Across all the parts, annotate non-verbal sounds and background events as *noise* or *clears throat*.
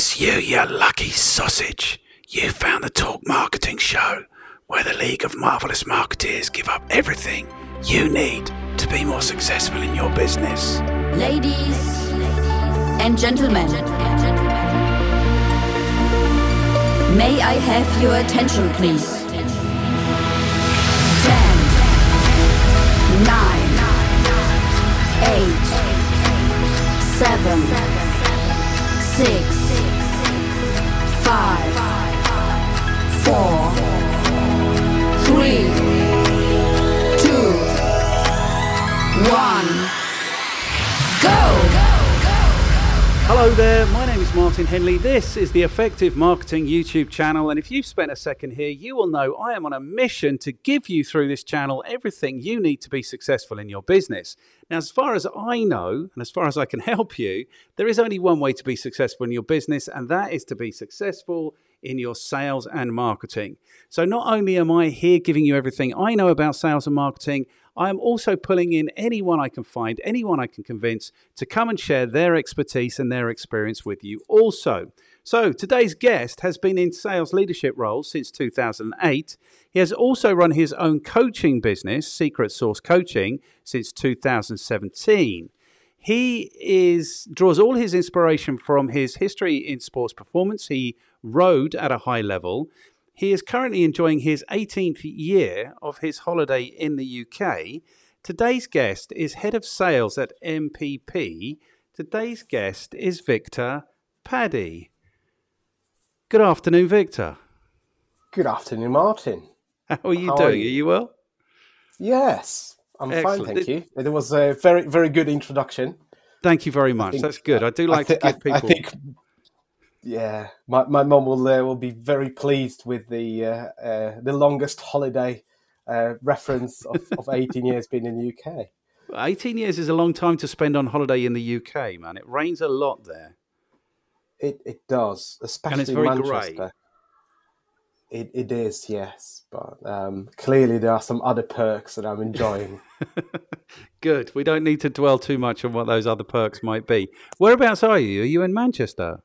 Yes, you, you lucky sausage. You found the Talk Marketing Show, where the League of Marvelous Marketeers give up everything you need to be more successful in your business. Ladies and gentlemen, may I have your attention, please? 10, 9, 8, 7, 6, three, two, one, go! Hello there, my name is Martin Henley. This is the Effective Marketing YouTube channel, and if you've spent a second here, you will know I am on a mission to give you through this channel everything you need to be successful in your business. Now, as far as I know, and as far as I can *laughs* help you, there is only one way to be successful in your business, and that is to be successful in your sales and marketing. So, not only am I here giving you everything I know about sales and marketing, I am also pulling in anyone I can find, anyone I can convince to come and share their expertise and their experience with you also. So, today's guest has been in sales leadership roles since 2008. He has also run his own coaching business, Secret Sauce Coaching, since 2017. He is draws all his inspiration from his history in sports performance. He rowed at a high level. He is currently enjoying his 18th year of his holiday in the UK. Today's guest is head of sales at MPP. Today's guest is Victor Padee. Good afternoon, Victor. Good afternoon, Martin. How are you How doing? Are you? are you? well? Yes, I'm Excellent. fine, thank you. It was a very, very good introduction. Thank you very much. Think, That's good. I do like I th- to give people. I think yeah, my my mum will uh, will be very pleased with the uh, uh, the longest holiday uh, reference of, *laughs* of 18 years being in the UK. 18 years is a long time to spend on holiday in the UK, man. It rains a lot there. It it does, especially very Manchester. Grey. It it is, yes, but um, clearly there are some other perks that I'm enjoying. *laughs* Good. We don't need to dwell too much on what those other perks might be. Whereabouts are you? Are you in Manchester?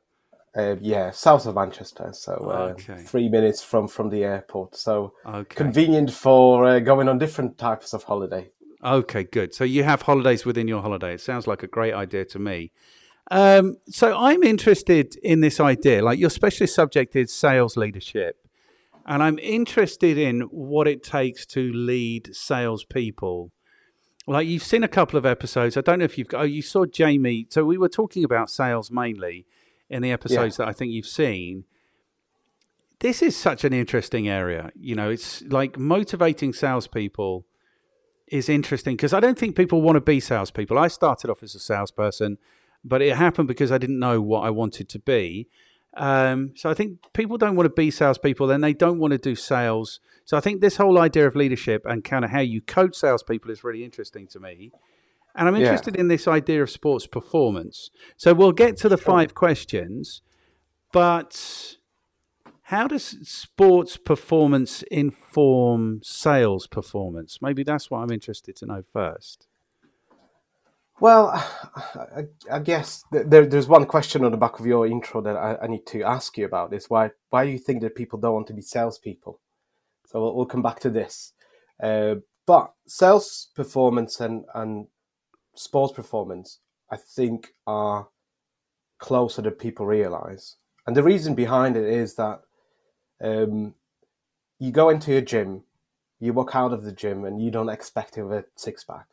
Uh, yeah, south of Manchester, so uh, okay. three minutes from from the airport. So okay. convenient for uh, going on different types of holiday. Okay, good. So you have holidays within your holiday. It sounds like a great idea to me. Um, so I'm interested in this idea. Like your specialist subject is sales leadership, and I'm interested in what it takes to lead salespeople. Like you've seen a couple of episodes. I don't know if you've. Oh, you saw Jamie. So we were talking about sales mainly in the episodes yeah. that I think you've seen. This is such an interesting area. You know, it's like motivating salespeople is interesting because I don't think people want to be salespeople. I started off as a salesperson, but it happened because I didn't know what I wanted to be. Um, so I think people don't want to be salespeople, then they don't want to do sales. So I think this whole idea of leadership and kind of how you coach salespeople is really interesting to me. And I'm interested yeah. in this idea of sports performance. So we'll get to the five questions, but how does sports performance inform sales performance? Maybe that's what I'm interested to know first. Well, I, I guess there, there's one question on the back of your intro that I, I, need to ask you about is why why do you think that people don't want to be salespeople? So we'll, we'll come back to this. Uh, but sales performance and, and sports performance, I think, are closer than people realize. And the reason behind it is that um, you go into a gym, you walk out of the gym, and you don't expect to have a six pack.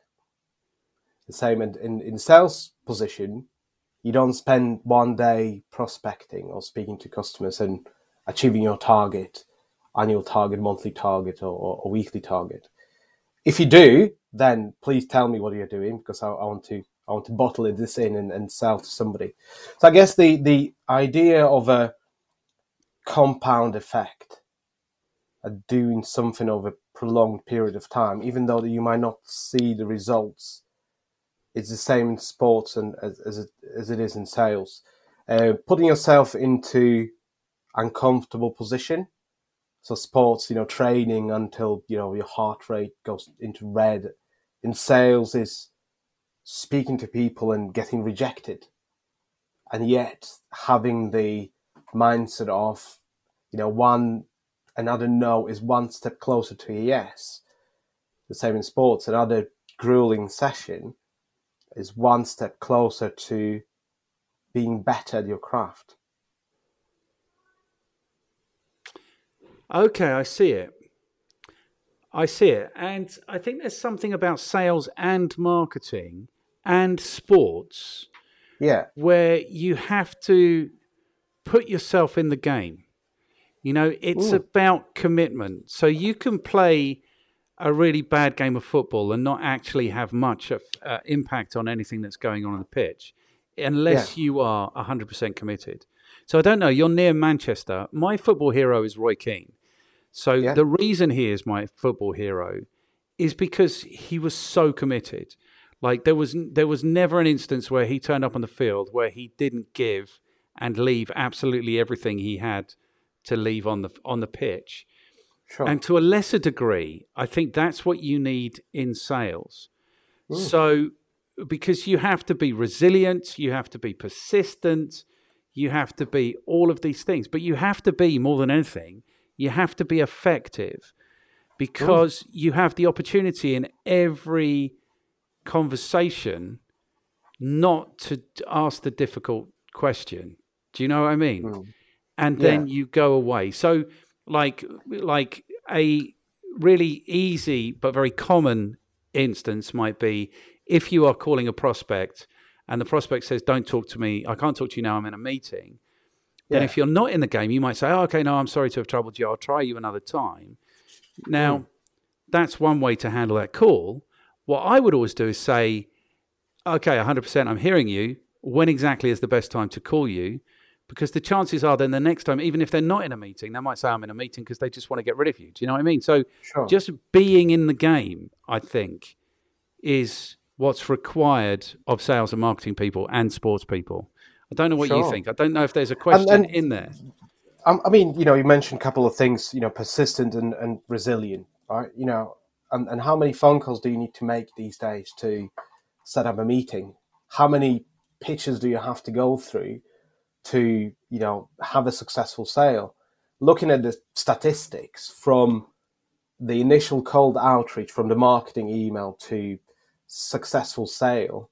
The same in, in, in sales position, you don't spend one day prospecting or speaking to customers and achieving your target, annual target, monthly target, or, or, or weekly target. If you do, then please tell me what you're doing because I, I want to I want to bottle this in and, and sell to somebody. So I guess the the idea of a compound effect, of doing something over a prolonged period of time, even though you might not see the results, it's the same in sports and as as it, as it is in sales. Uh, putting yourself into an uncomfortable position so sports, you know, training until you know your heart rate goes into red. In sales, is speaking to people and getting rejected, and yet having the mindset of, you know, one another no is one step closer to a yes. The same in sports. Another grueling session is one step closer to being better at your craft. Okay, I see it. I see it. And I think there's something about sales and marketing and sports Yeah. where you have to put yourself in the game. You know, it's Ooh. about commitment. So you can play a really bad game of football and not actually have much of, uh, impact on anything that's going on on the pitch unless you are 100% committed. So I don't know, you're near Manchester. My football hero is Roy Keane. So Yeah. the reason he is my football hero is because he was so committed. Like there was there was never an instance where he turned up on the field where he didn't give and leave absolutely everything he had to leave on the on the pitch. Sure. And to a lesser degree, I think that's what you need in sales. Mm. So, because you have to be resilient, you have to be persistent, you have to be all of these things, but you have to be more than anything, you have to be effective because you have the opportunity in every conversation not to ask the difficult question. Do you know what I mean? Mm. And then Yeah. you go away. So like like a really easy but very common instance might be if you are calling a prospect and the prospect says don't talk to me. I can't talk to you now. I'm in a meeting. Then if you're not in the game you might say oh, okay no i'm sorry to have troubled you. I'll try you another time. Now hmm. that's one way to handle that call. What i would always do is say okay 100% i'm hearing you. When exactly is the best time to call you? Because the chances are then the next time even if they're not in a meeting they might say i'm in a meeting because they just want to get rid of you. Do you know what i mean? So Sure. just being in the game i think is what's required of sales and marketing people and sports people i don't know what you think i don't know if there's a question and- in there Um, I mean, you know, you mentioned a couple of things, you know, persistent and, and resilient, right? You know, and, and how many phone calls do you need to make these days to set up a meeting? How many pitches do you have to go through to, you know, have a successful sale? Looking at the statistics from the initial cold outreach, from the marketing email to successful sale,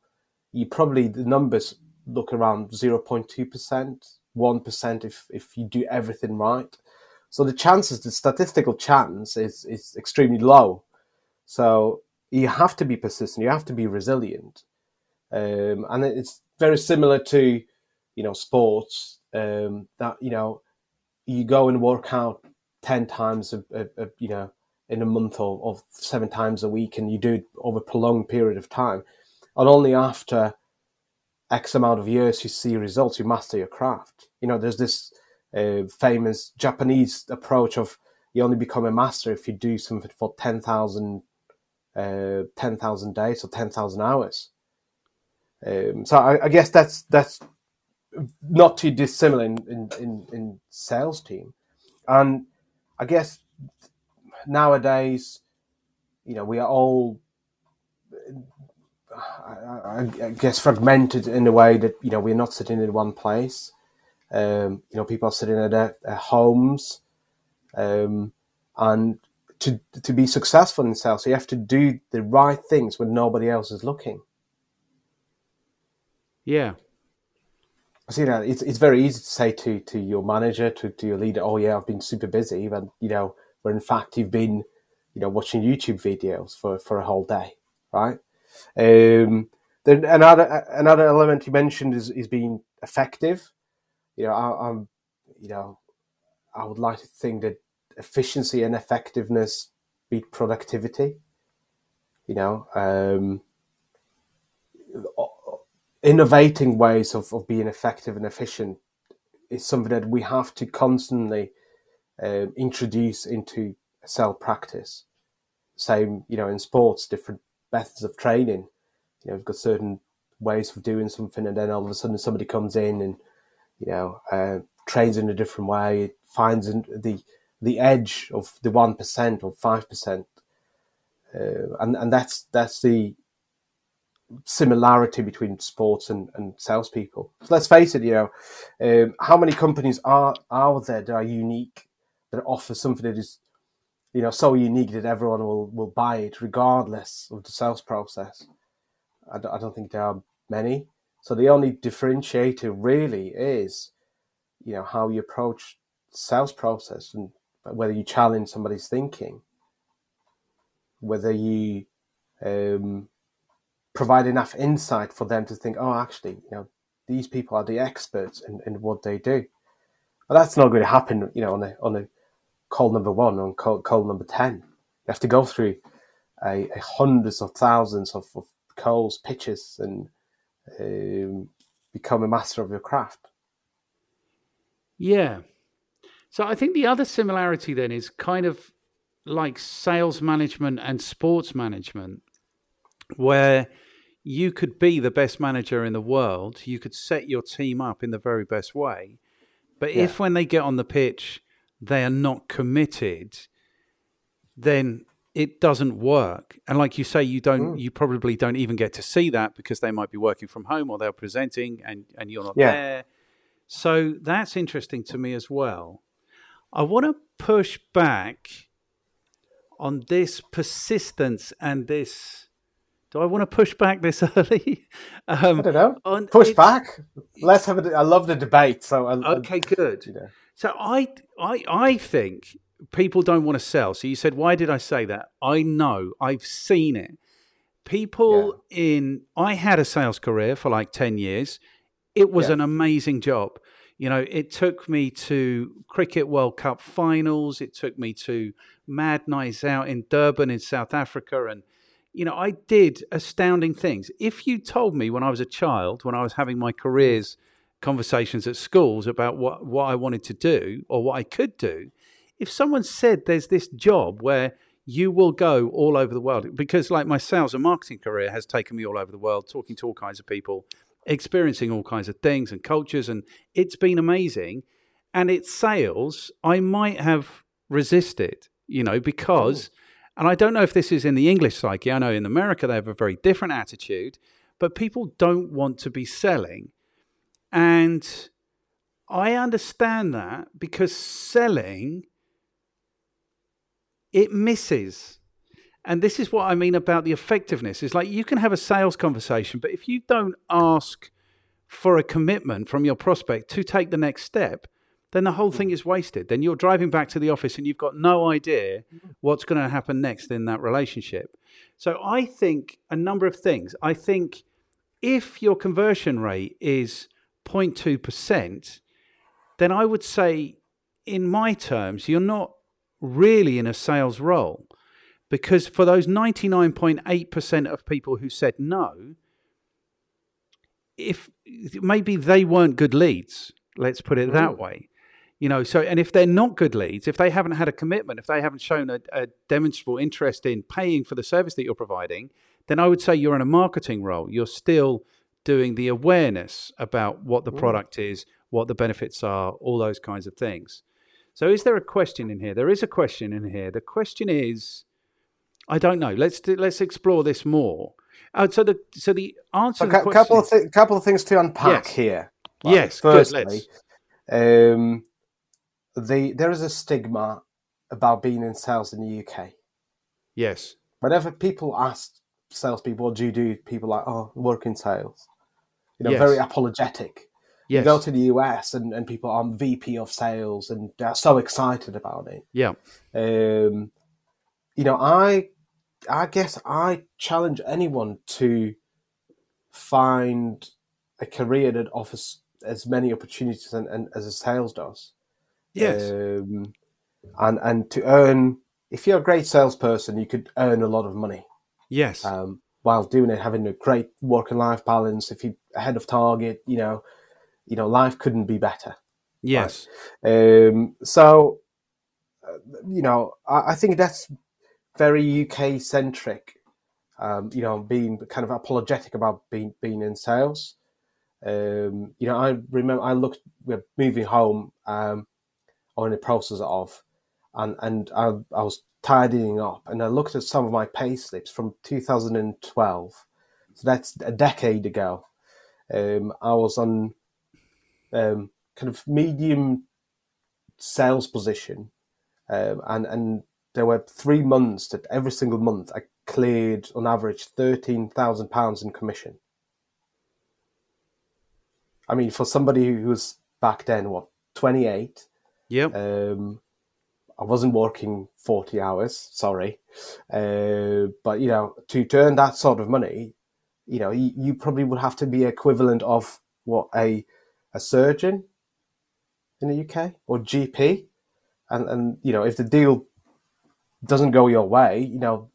you probably the numbers look around 0.2%, 1% if, if you do everything right. So the chances, the statistical chance is, is extremely low. So you have to be persistent, you have to be resilient. Um, and it's very similar to, you know, sports um, that, you know, you go and work out 10 times, a, a, a, you know, in a month or, or seven times a week and you do it over a prolonged period of time. And only after X amount of years you see results, you master your craft. You know, there's this uh, famous Japanese approach of you only become a master if you do something for 10,000 uh, 10,000 days or 10,000 hours. Um, so I, I guess that's that's not too dissimilar in, in, in, in sales team. And I guess nowadays, you know, we are all I, I, I guess fragmented in a way that you know we're not sitting in one place. Um, you know, people are sitting at their, their homes, um, and to to be successful in sales, you have to do the right things when nobody else is looking. yeah I see know, it's it's very easy to say to to your manager, to, to your leader, "Oh yeah, I've been super busy," but you know, when in fact you've been, you know, watching YouTube videos for for a whole day, right? Um, then another another element you mentioned is is being effective. You know, I, I'm, you know, I would like to think that efficiency and effectiveness beat productivity. You know, um, innovating ways of, of being effective and efficient is something that we have to constantly um, introduce into cell practice. Same, you know, in sports, different methods of training. You know, we've got certain ways of doing something, and then all of a sudden somebody comes in and you know uh, trains in a different way, finds the the edge of the one percent or five percent, uh, and and that's that's the similarity between sports and, and salespeople. So let's face it, you know, um, how many companies are are there that are unique that offers something that is, you know, so unique that everyone will will buy it regardless of the sales process? I don't, I don't think there are many. So the only differentiator really is, you know, how you approach sales process and whether you challenge somebody's thinking, whether you um, provide enough insight for them to think, oh, actually, you know, these people are the experts in, in what they do. But that's not going to happen, you know, on a on a call number one, on call, call number ten. You have to go through a, a hundreds of thousands of, of calls, pitches, and um, become a master of your craft. Yeah. So I think the other similarity then is kind of like sales management and sports management, where you could be the best manager in the world, you could set your team up in the very best way. But yeah. if when they get on the pitch, they are not committed, then it doesn't work. And like you say, you don't, mm. you probably don't even get to see that because they might be working from home or they're presenting and, and you're not yeah. there. So that's interesting to me as well. I want to push back on this persistence and this. Do I want to push back this *laughs* early? Um, I don't know. On, push back. Let's have a. I love the debate. So I, okay, good. You know. So I, I, I think people don't want to sell. So you said, why did I say that? I know. I've seen it. People yeah. in. I had a sales career for like ten years. It was yeah. an amazing job. You know, it took me to Cricket World Cup finals. It took me to mad nights out in Durban in South Africa. And, you know, I did astounding things. If you told me when I was a child, when I was having my careers conversations at schools about what, what I wanted to do or what I could do, if someone said there's this job where you will go all over the world, because like my sales and marketing career has taken me all over the world, talking to all kinds of people experiencing all kinds of things and cultures, and it's been amazing. And its sales, I might have resisted, you know, because. And I don't know if this is in the English psyche. I know in America they have a very different attitude, but people don't want to be selling. And I understand that because selling, it misses and this is what I mean about the effectiveness. It's like you can have a sales conversation, but if you don't ask for a commitment from your prospect to take the next step, then the whole thing mm. is wasted. Then you're driving back to the office and you've got no idea what's going to happen next in that relationship. So I think a number of things. I think if your conversion rate is 0.2%, then I would say, in my terms, you're not really in a sales role because for those 99.8% of people who said no, if maybe they weren't good leads, let's put it that way. You know, so and if they're not good leads, if they haven't had a commitment, if they haven't shown a, a demonstrable interest in paying for the service that you're providing, then I would say you're in a marketing role. You're still doing the awareness about what the product is, what the benefits are, all those kinds of things. So, is there a question in here? There is a question in here. The question is I don't know. Let's let's explore this more. Uh, so the so the answer. A question, couple of th- couple of things to unpack yes. here. Right. Yes, firstly, um, the there is a stigma about being in sales in the UK. Yes. Whenever people ask salespeople, "What do you do?" People like, "Oh, work in sales." You know, yes. very apologetic. Yes. You go to the US and, and people are VP of sales and they're so excited about it. Yeah. Um, you know, I I guess I challenge anyone to find a career that offers as many opportunities and, and as a sales does. Yes. Um, and and to earn, if you're a great salesperson, you could earn a lot of money. Yes. Um, while doing it, having a great work and life balance. If you're ahead of target, you know, you know, life couldn't be better. Yes. Right? Um, so, uh, you know, I, I think that's very UK centric. Um, you know, being kind of apologetic about being being in sales. Um, you know, I remember I looked we're moving home um, or in the process of, and and I, I was tidying up, and I looked at some of my pay slips from 2012. So that's a decade ago. Um, I was on um, kind of medium sales position, um, and and there were three months that every single month I cleared on average thirteen thousand pounds in commission. I mean, for somebody who was back then, what twenty eight, Yep. um, I wasn't working 40 hours, sorry. Uh, but, you know, to, earn that sort of money, you know, you, you probably would have to be equivalent of what a, a surgeon in the UK or GP. And, and, you know, if the deal doesn't go your way, you know,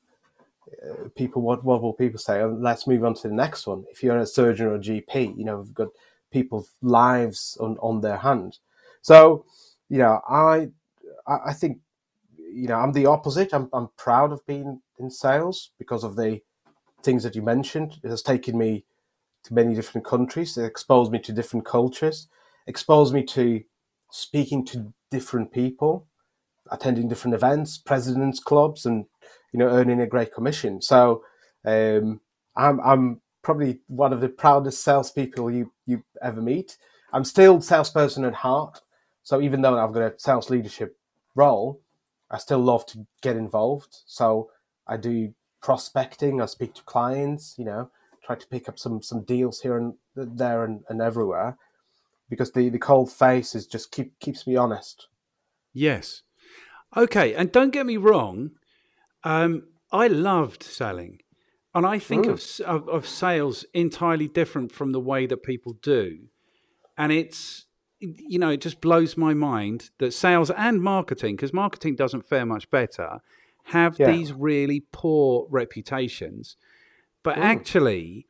uh, people, what, what will people say? Oh, let's move on to the next one. If you're a surgeon or a GP, you know, we've got people's lives on, on their hands. So, you know, I, I think, you know, I'm the opposite. I'm, I'm proud of being in sales because of the things that you mentioned. It has taken me to many different countries. It exposed me to different cultures, exposed me to speaking to different people, attending different events, presidents' clubs, and you know, earning a great commission. So um, I'm I'm probably one of the proudest salespeople you you ever meet. I'm still salesperson at heart. So even though I've got a sales leadership role, I still love to get involved. So I do prospecting. I speak to clients. You know, try to pick up some some deals here and there and, and everywhere, because the the cold face is just keep keeps me honest. Yes. Okay, and don't get me wrong, um, I loved selling, and I think of, of of sales entirely different from the way that people do, and it's you know it just blows my mind that sales and marketing, because marketing doesn't fare much better, have Yeah. these really poor reputations, but actually,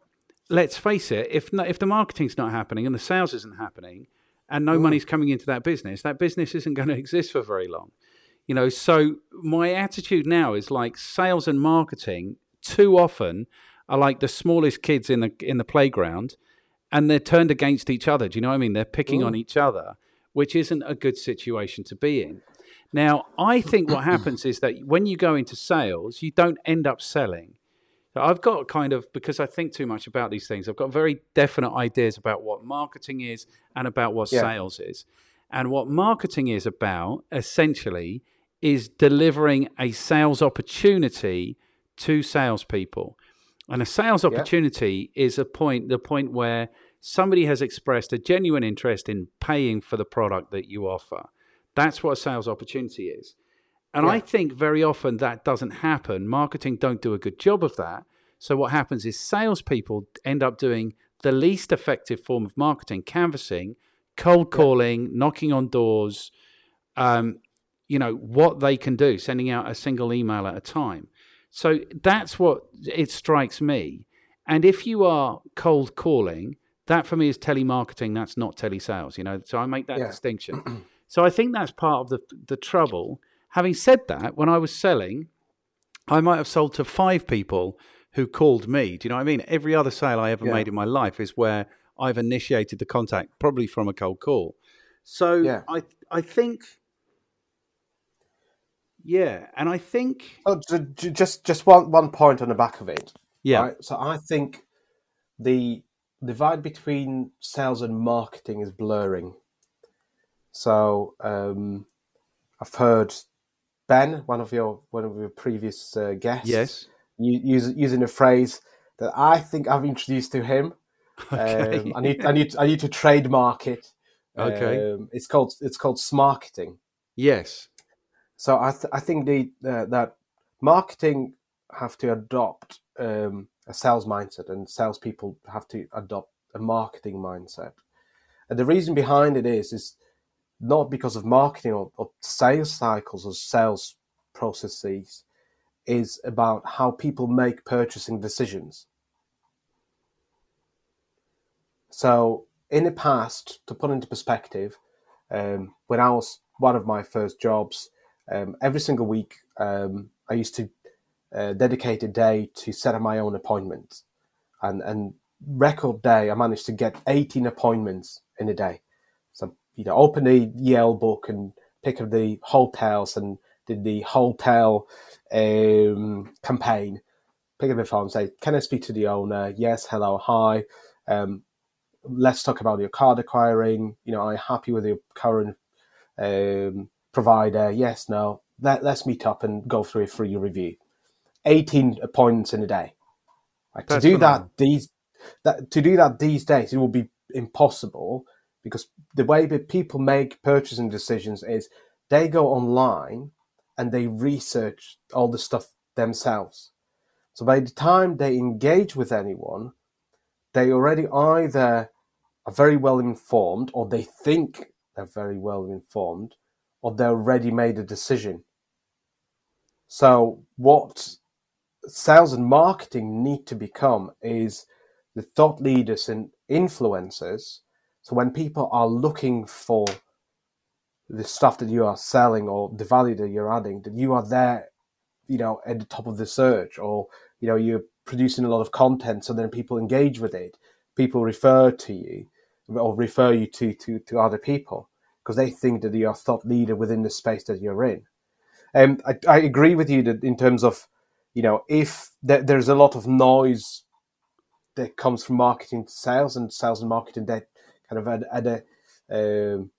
let's face it, if not, if the marketing's not happening and the sales isn't happening, and no money's coming into that business, that business isn't going *laughs* to exist for very long. You know so my attitude now is like sales and marketing too often are like the smallest kids in the in the playground and they're turned against each other do you know what i mean they're picking on each other which isn't a good situation to be in now i think what happens is that when you go into sales you don't end up selling I've got kind of because I think too much about these things. I've got very definite ideas about what marketing is and about what Yeah. sales is. And what marketing is about essentially is delivering a sales opportunity to salespeople. And a sales opportunity is a point, the point where somebody has expressed a genuine interest in paying for the product that you offer. That's what a sales opportunity is. And I think very often that doesn't happen. Marketing don't do a good job of that. So what happens is salespeople end up doing the least effective form of marketing, canvassing, cold calling, knocking on doors, um, you know, what they can do, sending out a single email at a time. So that's what it strikes me. And if you are cold calling, that for me is telemarketing, that's not telesales, you know. So I make that Yeah. distinction. *clears throat* so I think that's part of the the trouble. Having said that, when I was selling, I might have sold to five people who called me. Do you know what I mean? Every other sale I ever Yeah. made in my life is where I've initiated the contact, probably from a cold call. So Yeah. I I think yeah, and I think Oh, ju- ju- just just one one point on the back of it. yeah, Right? So I think the divide between sales and marketing is blurring. So um, I've heard Ben, one of your one of your previous uh, guests, yes. use, using a phrase that I think I've introduced to him. *laughs* Okay. Um, I need I need I need to trademark it. Okay. Um, it's called it's called smarketing. yes. So I th- I think the uh, that marketing have to adopt um, a sales mindset, and salespeople have to adopt a marketing mindset. And the reason behind it is is not because of marketing or, or sales cycles or sales processes, is about how people make purchasing decisions. So in the past, to put into perspective, um, when I was one of my first jobs, um, every single week um, I used to uh, dedicate a day to set up my own appointments, and and record day I managed to get 18 appointments in a day. So you know, open the Yale book and pick up the hotels and did the hotel um, campaign. pick up the phone, say, "Can I speak to the owner?" Yes, hello, hi. Um, let's talk about your card acquiring. You know, are you happy with your current um, provider? Yes, no. Let, let's meet up and go through a free review. 18 appointments in a day. Like, to do phenomenal. that these that to do that these days, it will be impossible because the way that people make purchasing decisions is they go online and they research all the stuff themselves. So by the time they engage with anyone, they already either are very well informed or they think they're very well informed or they already made a decision. So what sales and marketing need to become is the thought leaders and influencers. So when people are looking for the stuff that you are selling or the value that you're adding, that you are there, you know, at the top of the search, or you know, you're producing a lot of content, so then people engage with it, people refer to you, or refer you to to to other people because they think that you're a thought leader within the space that you're in. And I, I agree with you that in terms of, you know, if th- there's a lot of noise that comes from marketing to sales and sales and marketing that kind of at, a um,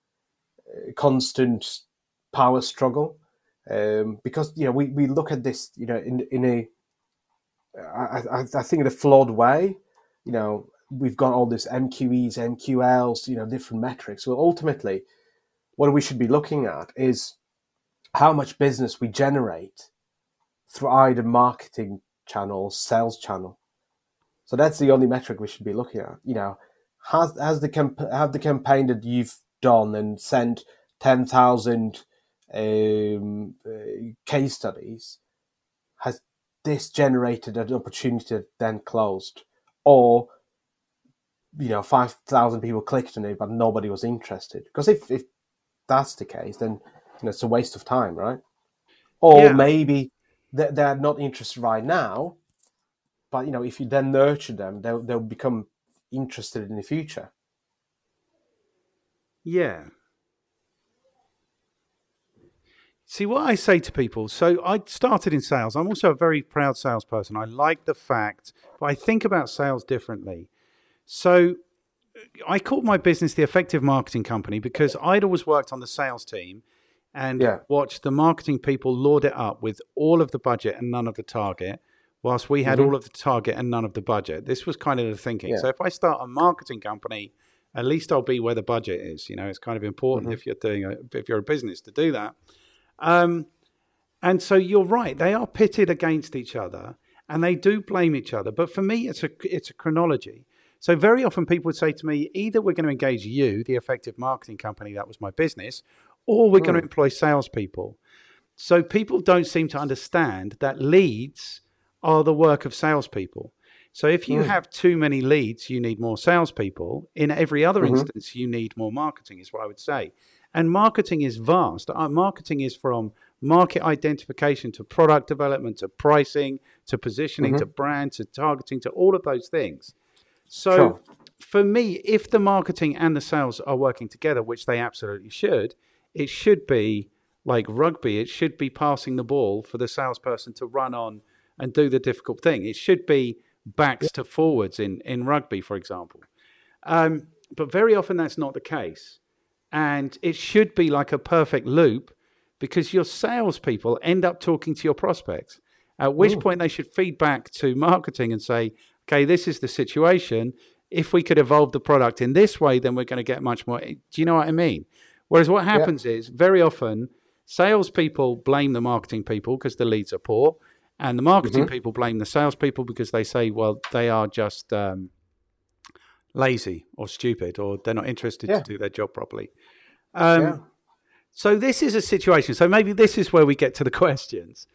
constant power struggle. Um, because you know we, we look at this you know in in a I, I, I think in a flawed way. You know we've got all this MQEs MQLs you know different metrics. Well ultimately what we should be looking at is how much business we generate through either marketing channel sales channel so that's the only metric we should be looking at. You know, has has the camp- have the campaign that you've done and sent ten thousand um, uh, case studies has this generated an opportunity that then closed, or you know, five thousand people clicked on it but nobody was interested? Because if if that's the case, then you know, it's a waste of time, right? Or yeah. maybe they're not interested right now, but you know if you then nurture them they'll, they'll become interested in the future. Yeah. See what i say to people so i started in sales. I'm also a very proud salesperson. I like the fact but i think about sales differently. So i called my business the effective marketing company because i'd always worked on the sales team and yeah. watched the marketing people lord it up with all of the budget and none of the target whilst we had mm-hmm. all of the target and none of the budget. This was kind of the thinking. Yeah. So if I start a marketing company, at least I'll be where the budget is. You know, it's kind of important mm-hmm. if you're doing a, if you're a business to do that. Um, and so you're right; they are pitted against each other, and they do blame each other. But for me, it's a it's a chronology. So very often people would say to me, either we're going to engage you, the effective marketing company that was my business, or we're mm. going to employ salespeople. So people don't seem to understand that leads are the work of salespeople. So if you mm. have too many leads, you need more salespeople. In every other mm-hmm. instance, you need more marketing, is what I would say. And marketing is vast. Uh, marketing is from market identification to product development to pricing to positioning mm-hmm. to brand to targeting to all of those things. So sure. for me, if the marketing and the sales are working together, which they absolutely should, it should be like rugby. It should be passing the ball for the salesperson to run on and do the difficult thing. It should be backs to forwards in, in rugby, for example. Um, but very often that's not the case. And it should be like a perfect loop because your salespeople end up talking to your prospects, at which Ooh. point they should feed back to marketing and say, okay, this is the situation. If we could evolve the product in this way, then we're going to get much more. Do you know what I mean? Whereas what happens yeah. is very often salespeople blame the marketing people because the leads are poor. And the marketing mm-hmm. people blame the salespeople because they say, well, they are just um, lazy or stupid or they're not interested yeah. to do their job properly. Um, yeah. So this is a situation. So maybe this is where we get to the *laughs* questions.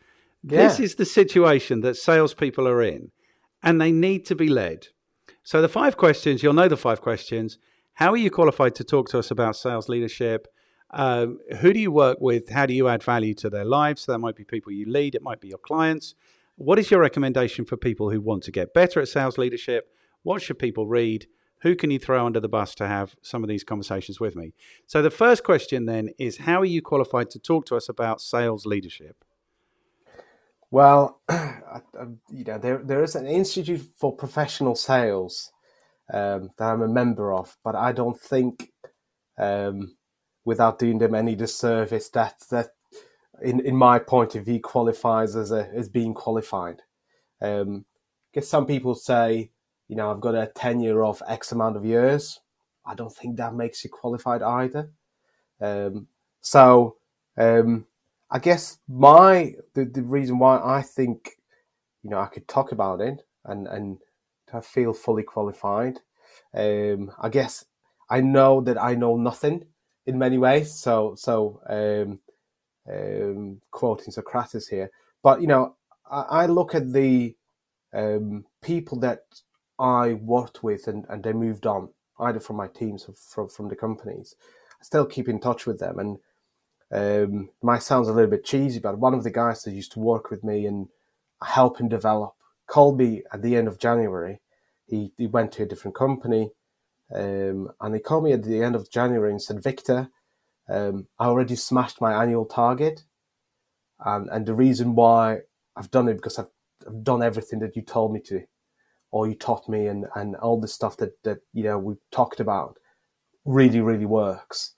This is the situation that salespeople are in, and they need to be led. So the five questions, you'll know the five questions. How are you qualified to talk to us about sales leadership? Um, who do you work with? How do you add value to their lives? So that might be people you lead, it might be your clients. What is your recommendation for people who want to get better at sales leadership? What should people read? Who can you throw under the bus to have some of these conversations with me? So, the first question then is How are you qualified to talk to us about sales leadership? Well, *clears throat* you know, there there is an institute for professional sales um, that I'm a member of, but I don't think, um, without doing them any disservice, that that in, in my point of view qualifies as a as being qualified. Um, because some people say, you know, I've got a tenure of X amount of years. I don't think that makes you qualified either. Um, so um, I guess my the, the reason why I think you know I could talk about it and and I feel fully qualified. Um, I guess I know that I know nothing in many ways. So so um, um, quoting Socrates here, but you know I, I look at the um, people that I worked with and, and they moved on either from my teams or from from the companies. I still keep in touch with them and. Um, might sounds a little bit cheesy, but one of the guys that used to work with me and help him develop called me at the end of January he, he went to a different company um, and he called me at the end of January and said, Victor, um, I already smashed my annual target. And, and the reason why I've done it because I've, I've done everything that you told me to, or you taught me, and, and all the stuff that, that you know we talked about really, really works.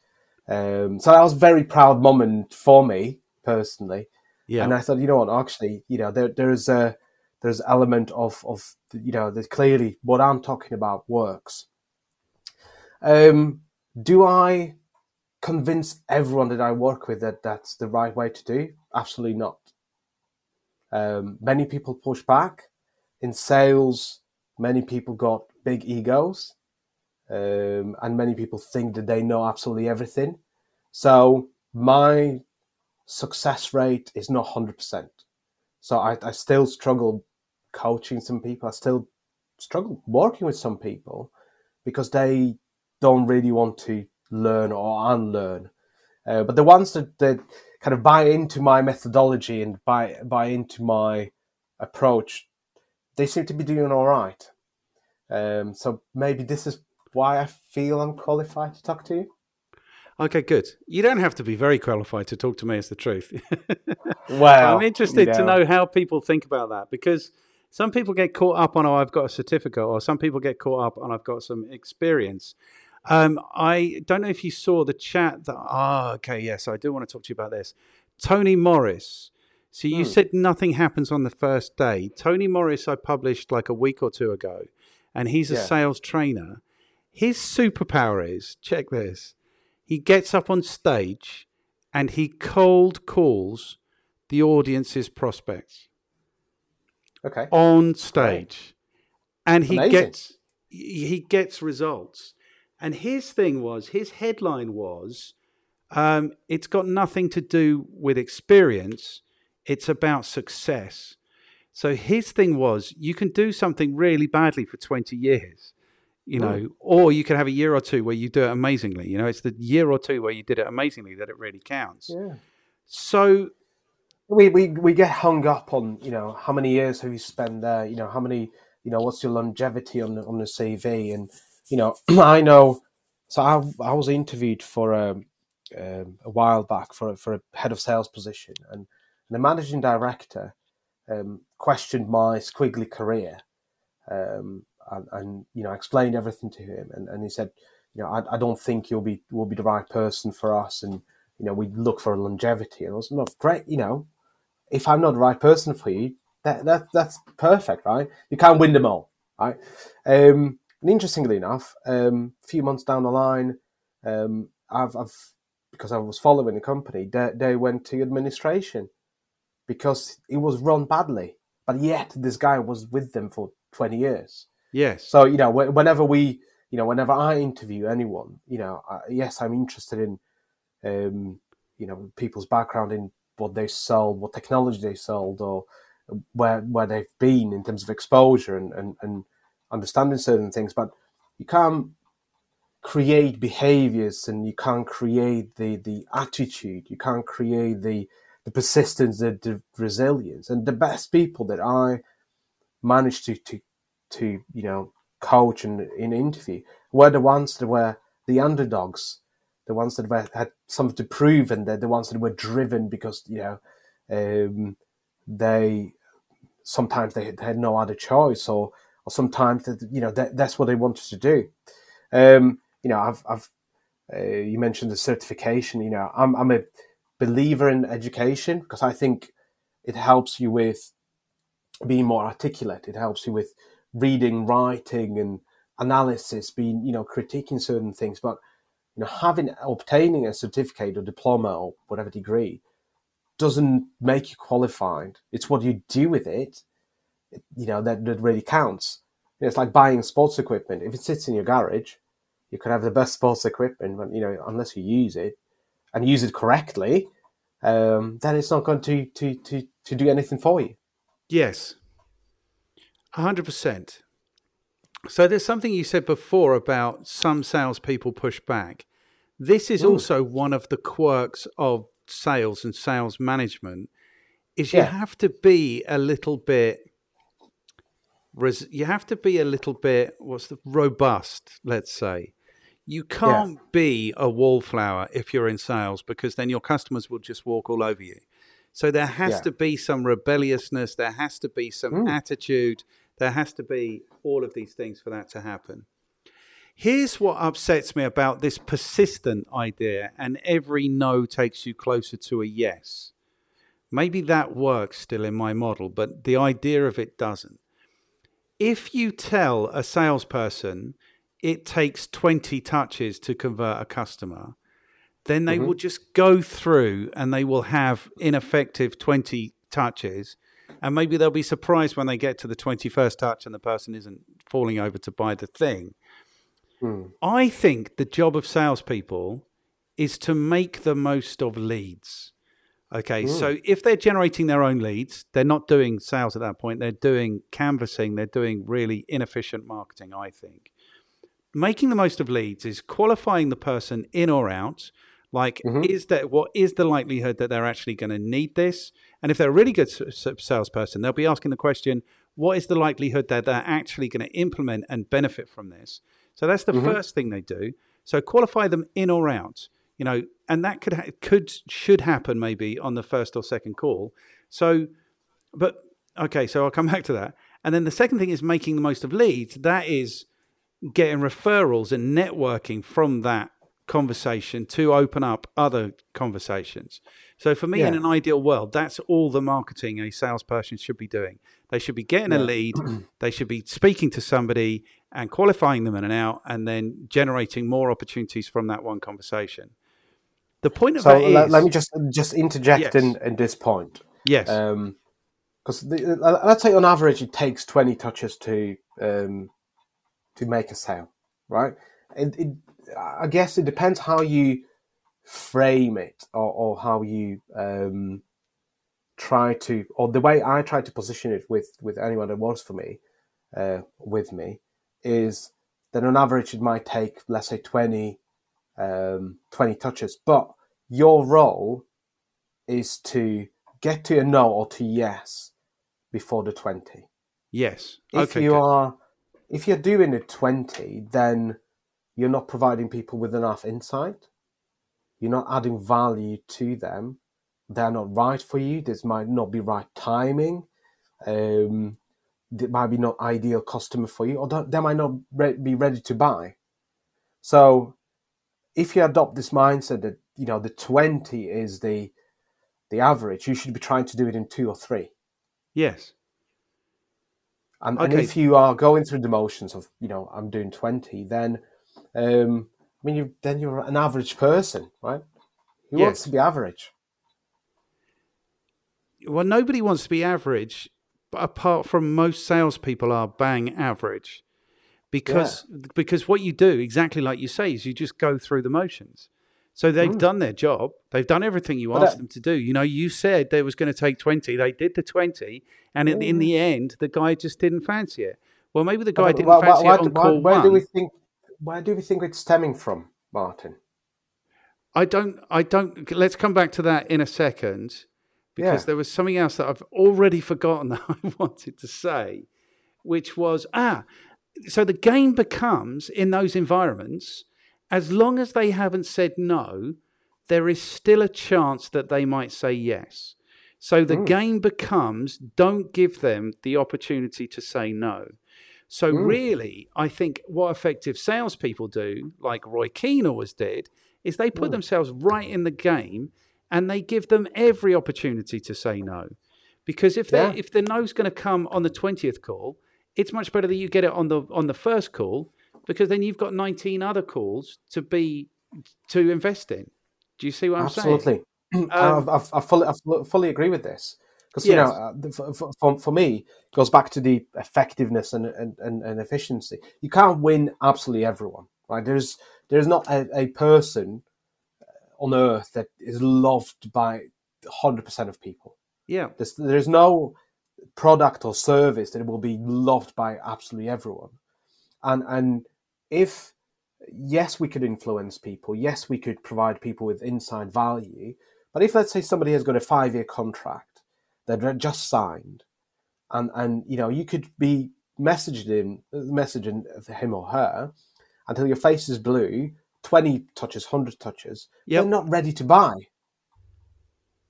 Um, so that was a very proud moment for me personally. Yeah. And I thought, you know what, actually, you know, there, there's a, there's element of of you know that clearly what I'm talking about works. Um, do I convince everyone that I work with that that's the right way to do? Absolutely not. Um, many people push back in sales. Many people got big egos, um, and many people think that they know absolutely everything. So my success rate is not hundred percent. So I, I still struggle coaching some people. I still struggle working with some people because they don't really want to learn or unlearn. Uh, but the ones that, that kind of buy into my methodology and buy buy into my approach, they seem to be doing all right. Um, so maybe this is why I feel I'm qualified to talk to you. Okay, good. You don't have to be very qualified to talk to me. As the truth. *laughs* well, I'm interested to know how people think about that because some people get caught up on, oh, I've got a certificate, or some people get caught up on, I've got some experience. Um, I don't know if you saw the chat that, ah, oh, okay, yes, I do want to talk to you about this. Tony Morris. So you hmm. said nothing happens on the first day. Tony Morris, I published like a week or two ago, and he's a yeah. sales trainer. His superpower is check this he gets up on stage and he cold calls the audience's prospects. Okay. On stage. And he Amazing. gets he gets results. And his thing was his headline was um, it's got nothing to do with experience, it's about success. So his thing was you can do something really badly for 20 years, you know, mm. or you can have a year or two where you do it amazingly. You know, it's the year or two where you did it amazingly that it really counts. Yeah. So we, we we get hung up on you know how many years have you spent there you know how many you know what's your longevity on the, on the cv and you know *clears throat* i know so i, I was interviewed for a, um, um, a while back for, for a head of sales position and, and the managing director um, questioned my squiggly career um, and, and, you know explained everything to him and, and he said you know I, I don't think you'll be will be the right person for us and you know we look for longevity and I was not great you know if I'm not the right person for you, that, that that's perfect, right? You can't win them all, right? Um, and interestingly enough, um, a few months down the line, um, I've, I've because I was following the company, they, they went to administration because it was run badly, but yet this guy was with them for twenty years. Yes. So you know, whenever we, you know, whenever I interview anyone, you know, I, yes, I'm interested in, um, you know, people's background in what they sold, what technology they sold, or where where they've been in terms of exposure and, and, and understanding certain things. But you can't create behaviors and you can't create the, the attitude, you can't create the the persistence, the, the resilience. And the best people that I managed to to to, you know, coach and in interview were the ones that were the underdogs the ones that were, had something to prove, and the, the ones that were driven because you know um, they sometimes they, they had no other choice, or or sometimes that you know that, that's what they wanted to do. Um, you know, I've, I've uh, you mentioned the certification. You know, I'm I'm a believer in education because I think it helps you with being more articulate. It helps you with reading, writing, and analysis, being you know critiquing certain things. But you know, having obtaining a certificate or diploma or whatever degree doesn't make you qualified. It's what you do with it, you know, that, that really counts. You know, it's like buying sports equipment. If it sits in your garage, you could have the best sports equipment, but you know, unless you use it and use it correctly, um, then it's not going to, to, to, to do anything for you. Yes, hundred percent. So there's something you said before about some salespeople push back. This is Mm. also one of the quirks of sales and sales management. Is you Yeah. have to be a little bit. res- You have to be a little bit. What's the robust? Let's say. You can't be a wallflower if you're in sales because then your customers will just walk all over you. So there has Yeah. to be some rebelliousness. There has to be some Mm. attitude. There has to be all of these things for that to happen. Here's what upsets me about this persistent idea, and every no takes you closer to a yes. Maybe that works still in my model, but the idea of it doesn't. If you tell a salesperson it takes 20 touches to convert a customer, then they mm-hmm. will just go through and they will have ineffective 20 touches. And maybe they'll be surprised when they get to the 21st touch and the person isn't falling over to buy the thing. Hmm. I think the job of salespeople is to make the most of leads. Okay, hmm. so if they're generating their own leads, they're not doing sales at that point. They're doing canvassing, they're doing really inefficient marketing, I think. Making the most of leads is qualifying the person in or out. Like, mm-hmm. is that what is the likelihood that they're actually going to need this? And if they're a really good salesperson, they'll be asking the question, what is the likelihood that they're actually going to implement and benefit from this? So that's the mm-hmm. first thing they do. So qualify them in or out, you know, and that could ha- could should happen maybe on the first or second call. So, but okay, so I'll come *laughs* back to that. And then the second thing is making the most of leads. That is getting referrals and networking from that conversation to open up other conversations. So for me, in an ideal world, that's all the marketing a salesperson should be doing. They should be getting a lead, *clears throat* they should be speaking to somebody and qualifying them in and out, and then generating more opportunities from that one conversation. The point of So that is, let, let me just just interject Yes. in, in this point. yes, um, because uh, uh, let's say on average it takes 20 touches to um, to make a sale right it, it, i guess it depends how you frame it or, or how you um, try to or the way i try to position it with with anyone that works for me uh, with me is that on average it might take let's say 20 um, 20 touches but your role is to get to a no or to yes before the 20 yes. if okay, you good. are if you're doing a 20 then you're not providing people with enough insight. You're not adding value to them. They're not right for you. This might not be right timing. Um it might be not ideal customer for you or they might not re- be ready to buy. So if you adopt this mindset that you know the 20 is the the average you should be trying to do it in two or three. Yes. And, and if you are going through the motions of, you know, I'm doing 20, then, um, I mean, you then you're an average person, right? Who wants to be average? well, nobody wants to be average, but apart from most salespeople are bang average, because because what you do exactly like you say is you just go through the motions. So they've done their job. They've done everything you asked that- them to do. You know, you said they was going to take twenty. They did the twenty, and in, in the end, the guy just didn't fancy it. Well, maybe the guy didn't fancy it on why- call one. do we think? Where do we think it's stemming from, Martin? I don't. I don't. Let's come back to that in a second, because Yeah. there was something else that I've already forgotten *laughs* that I wanted to say, which was ah. So the game becomes in those environments, as long as they haven't said no, there is still a chance that they might say yes. So the game becomes don't give them the opportunity to say no. So really, I think what effective salespeople do, like Roy Keane always did, is they put themselves right in the game and they give them every opportunity to say no. Because if Yeah. if the no's going to come on the twentieth call, it's much better that you get it on the on the first call because then you've got nineteen other calls to be to invest in. Do you see what I'm saying? Absolutely. *clears throat* Um, I, I, I, fully, I fully agree with this because you know, uh, for, for- for, me, it goes back to the effectiveness and, and, and, efficiency. You can't win absolutely everyone, right? There's there's not a, a person on earth that is loved by hundred percent of people. Yeah. There's, there's no product or service that will be loved by absolutely everyone. And and if yes, we could influence people. Yes, we could provide people with inside value. But if let's say somebody has got a five year contract that they just signed, and and you know you could be messaging him, messaging him or her until your face is blue, twenty touches, hundred touches, Yep. they're not ready to buy.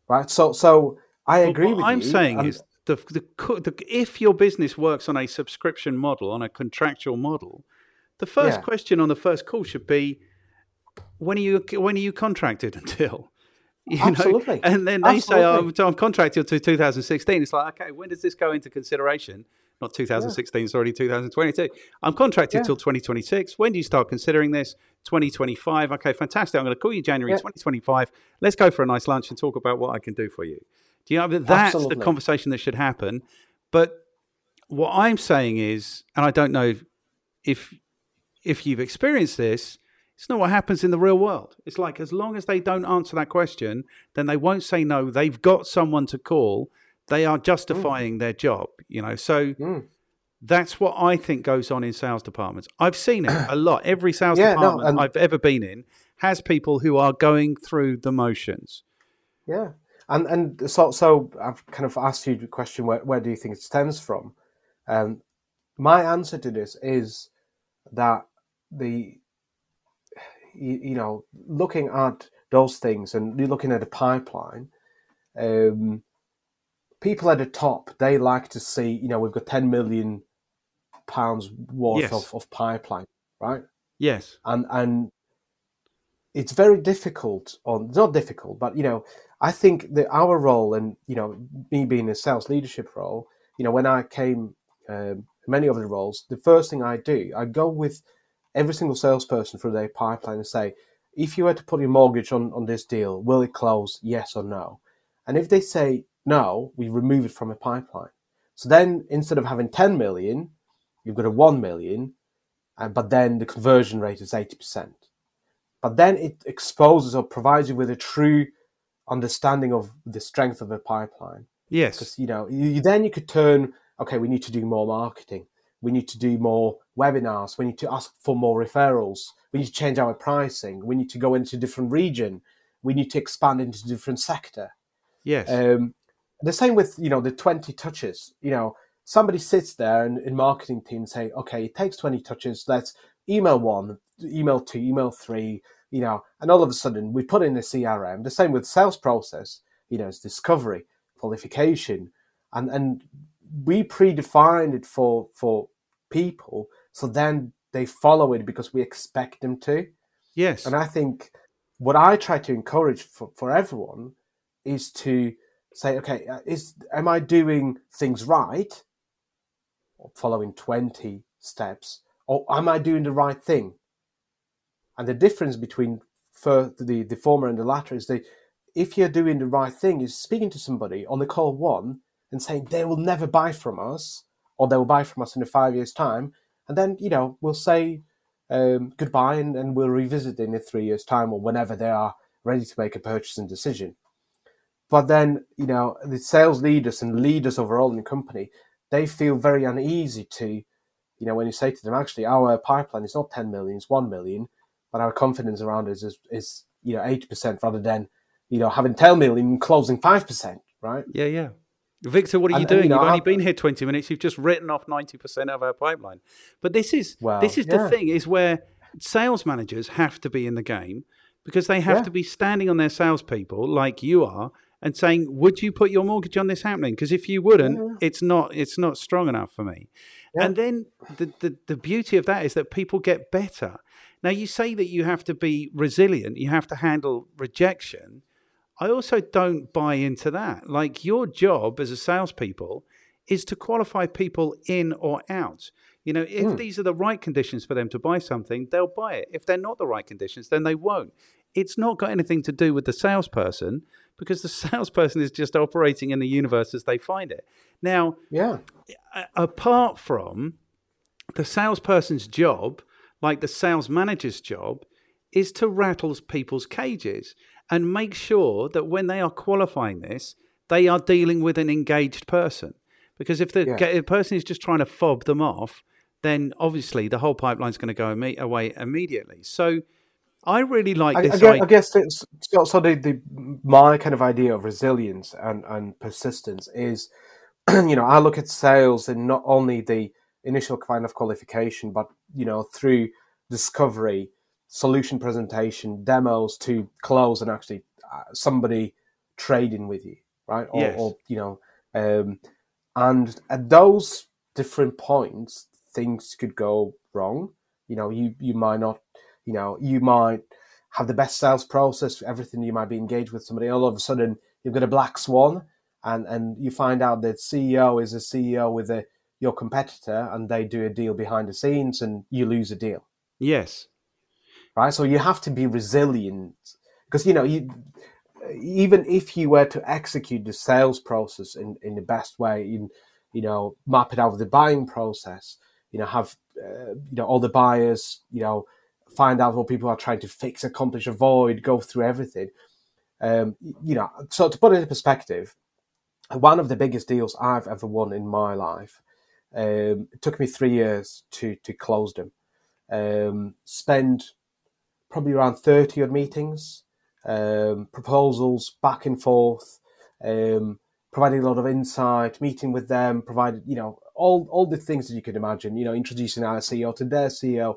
Right. So so I But agree what with I'm you. saying and- is the, the, the if your business works on a subscription model, on a contractual model, the first Yeah. question on the first call should be, when are you when are you contracted *laughs* until? You know? Absolutely. And then they say, oh, Absolutely. I'm contracted to 2016. It's like, okay, when does this go into consideration? Not 2016, it's already 2022. I'm contracted Yeah. till 2026. When do you start considering this? 2025. Okay, fantastic. I'm going to call you January Yeah. 2025. Let's go for a nice lunch and talk about what I can do for you. Do you know that that's the conversation that should happen? But what I'm saying is, and I don't know if, if you've experienced this, it's not what happens in the real world. It's like as long as they don't answer that question, then they won't say no. They've got someone to call. They are justifying their job, you know. So Mm. that's what I think goes on in sales departments. I've seen it a lot. *clears throat* Every sales Yeah, no, department and- I've ever been in has people who are going through the motions. Yeah, and and so so I've kind of asked you the question: where where do you think it stems from? Um, my answer to this is that the you, you know looking at those things and you're looking at a pipeline, um, people at the top they like to see you know we've got ten million pounds worth Yes. of, of pipeline, right? Yes. and and it's very difficult on not difficult but you know i think that our role and you know me being a sales leadership role you know when i came um, many of the roles the first thing i do i go with every single salesperson through their pipeline and say if you were to put your mortgage on on this deal will it close yes or no and if they say no we remove it from a pipeline so then instead of having 10 million you've got a 1 million uh, but then the conversion rate is 80%. But then it exposes or provides you with a true understanding of the strength of a pipeline. Yes. Because, you know, you- then you could turn, okay, we need to do more marketing. We need to do more webinars. We need to ask for more referrals. We need to change our pricing. We need to go into a different region. We need to expand into a different sector. Yes. Um, the same with you know the twenty touches. You know, somebody sits there and in marketing team say, okay, it takes twenty touches. Let's email one, email two, email three. You know, and all of a sudden we put in the CRM. The same with sales process. You know, it's discovery, qualification, and and we predefined it for for people. So then they follow it because we expect them to. yes. And I think what I try to encourage for, for everyone is to say, okay, uh, is am I doing things right, following twenty steps, or am I doing the right thing? And the difference between for the the former and the latter is that if you're doing the right thing, is speaking to somebody on the call one and saying they will never buy from us, or they will buy from us in a five years time, and then you know we'll say um, goodbye and, and we'll revisit in three years time or whenever they are ready to make a purchasing decision. But then, you know, the sales leaders and leaders overall in the company, they feel very uneasy to, you know, when you say to them, actually, our pipeline is not 10 million, it's 1 million, but our confidence around it is, is you know, 80% rather than, you know, having 10 million closing 5%, right? Yeah, yeah. Victor, what are you And- and, you doing? know, You've only I- been here 20 minutes. You've just written off 90% of our pipeline. But this is Well, this is the thing is where sales managers have to be in the game because they have Yeah. to be standing on their salespeople like you are and saying, "Would you put your mortgage on this happening?" Because if you wouldn't, yeah. it's not it's not strong enough for me. Yeah. And then the, the the beauty of that is that people get better. Now you say that you have to be resilient, you have to handle rejection. I also don't buy into that. Like your job as a salespeople is to qualify people in or out. You know, if mm. these are the right conditions for them to buy something, they'll buy it. If they're not the right conditions, then they won't. It's not got anything to do with the salesperson because the *laughs* salesperson is just operating in the universe as they find it. Now, yeah. apart from the salesperson's job, like the sales manager's job, is to rattle people's cages and make sure that when they are qualifying this, they are dealing with an engaged person. Because if the, yeah. person is just trying to fob them off, then obviously the whole pipeline is going to go away immediately. So I really like this. I, guess, I guess, it's so the, the my kind of idea of resilience and, and persistence is, *clears throat* you know, I look at sales and not only the initial kind of qualification, but you know, through discovery, solution presentation, demos to close and actually uh, somebody trading with you, right? Or, yes. or you know, um, and at those different points, things could go wrong. You know, you you might not, you know, you might have the best sales process, everything you might be engaged with somebody. All of a sudden, you've got a black swan, and and you find out that CEO is a CEO with a your competitor, and they do a deal behind the scenes, and you lose a deal. Yes. Right. So you have to be resilient because you know you even if you were to execute the sales process in, in the best way, in you know, map it out with the buying process, you know, have uh, you know all the buyers, you know, find out what people are trying to fix, accomplish, avoid, go through everything. Um, you know, so to put it in perspective, one of the biggest deals I've ever won in my life. Um, it took me three years to to close them. Um, spend probably around thirty odd meetings um, proposals back and forth, um, providing a lot of insight, meeting with them, provided you know all all the things that you could imagine. You know, introducing our CEO to their CEO.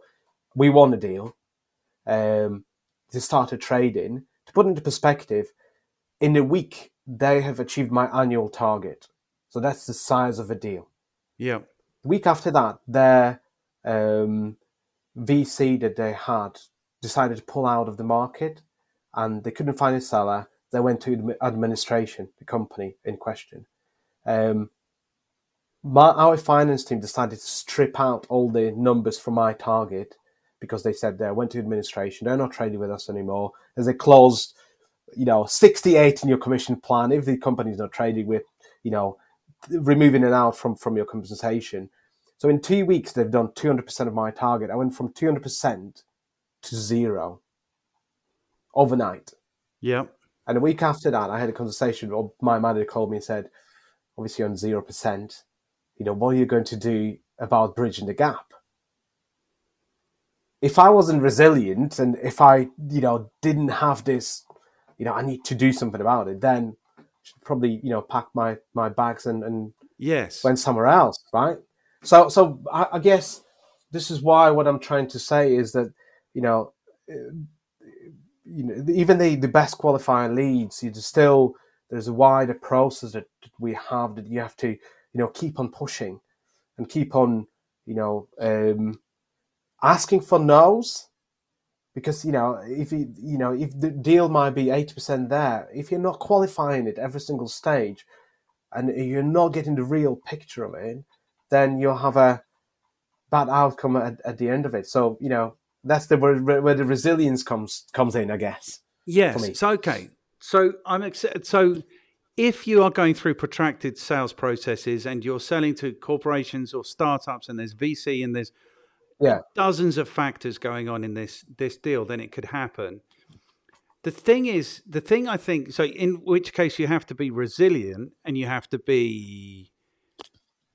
We won a deal. Um, they started trading. To put into perspective, in a week they have achieved my annual target. So that's the size of a deal. Yeah. The week after that, their um, VC that they had decided to pull out of the market and they couldn't find a seller. They went to administration, the company in question. Um, my, our finance team decided to strip out all the numbers from my target because they said they went to administration. They're not trading with us anymore. There's a clause, you know, 68 in your commission plan. If the company's not trading with, you know, removing it out from, from your compensation. So in two weeks, they've done 200% of my target. I went from 200% to zero overnight. Yeah. And a week after that, I had a conversation. Or my manager called me and said, "Obviously, on zero percent, you know, what are you going to do about bridging the gap?" If I wasn't resilient and if I, you know, didn't have this, you know, I need to do something about it, then I should probably, you know, pack my my bags and and yes, went somewhere else, right? So, so I, I guess this is why what I'm trying to say is that, you know you know, even the, the best qualifying leads, you still there's a wider process that we have that you have to, you know, keep on pushing and keep on, you know, um, asking for no's. Because you know if you you know if the deal might be 80% there if you're not qualifying it every single stage and you're not getting the real picture of it then you'll have a bad outcome at, at the end of it. So you know that's the where, where the resilience comes comes in, I guess. Yes. So okay. So I'm. So if you are going through protracted sales processes and you're selling to corporations or startups and there's VC and there's yeah. dozens of factors going on in this this deal, then it could happen. The thing is, the thing I think so, in which case you have to be resilient and you have to be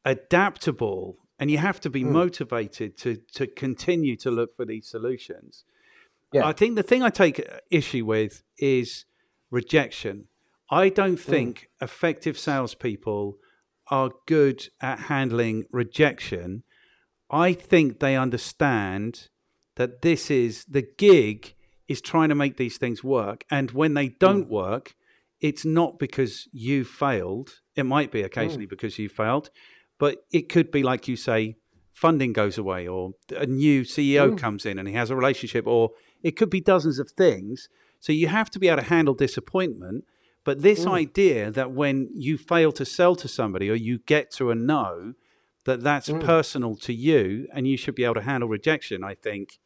adaptable and you have to be mm. motivated to to continue to look for these solutions. Yeah. I think the thing I take issue with is rejection. I don't hmm. think mm. effective salespeople are good at handling rejection. I think they understand that this is the gig is trying to make these things work, and when they don't mm. work, it's not because you failed. It might be occasionally because you failed, but it could be like you say, funding goes away, or a new CEO mm. comes in and he has a relationship, or it could be dozens of things. So you have to be able to handle disappointment. But this mm. idea that when you fail to sell to somebody or you get to a no, that that's mm. personal to you and you should be able to handle rejection, I think,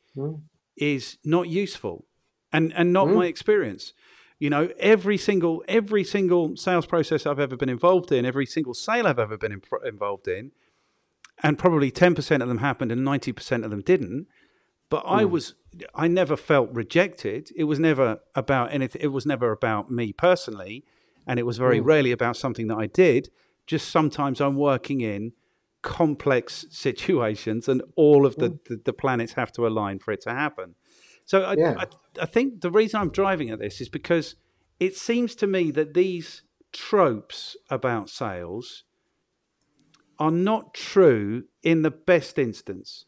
is not useful and and not my experience. You know, every single every single sales process I've ever been involved in, every single sale I've ever been in, involved in, and probably ten percent of them happened and ninety percent of them didn't. But I hmm. was I never felt rejected. It was never about anything. It was never about me personally, and it was very hmm. rarely about something that I did. Just sometimes I'm working in complex *laughs* situations, and all of the, hmm. the, the planets have to align for it to happen. So I, Yeah. I, I think the reason I'm driving at this is because it seems to me that these tropes about sales are not true in the best instance.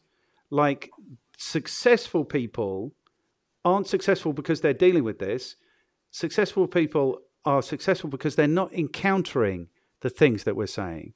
Like successful people aren't successful because they're dealing with this. Successful people are successful because they're not encountering the things that we're saying.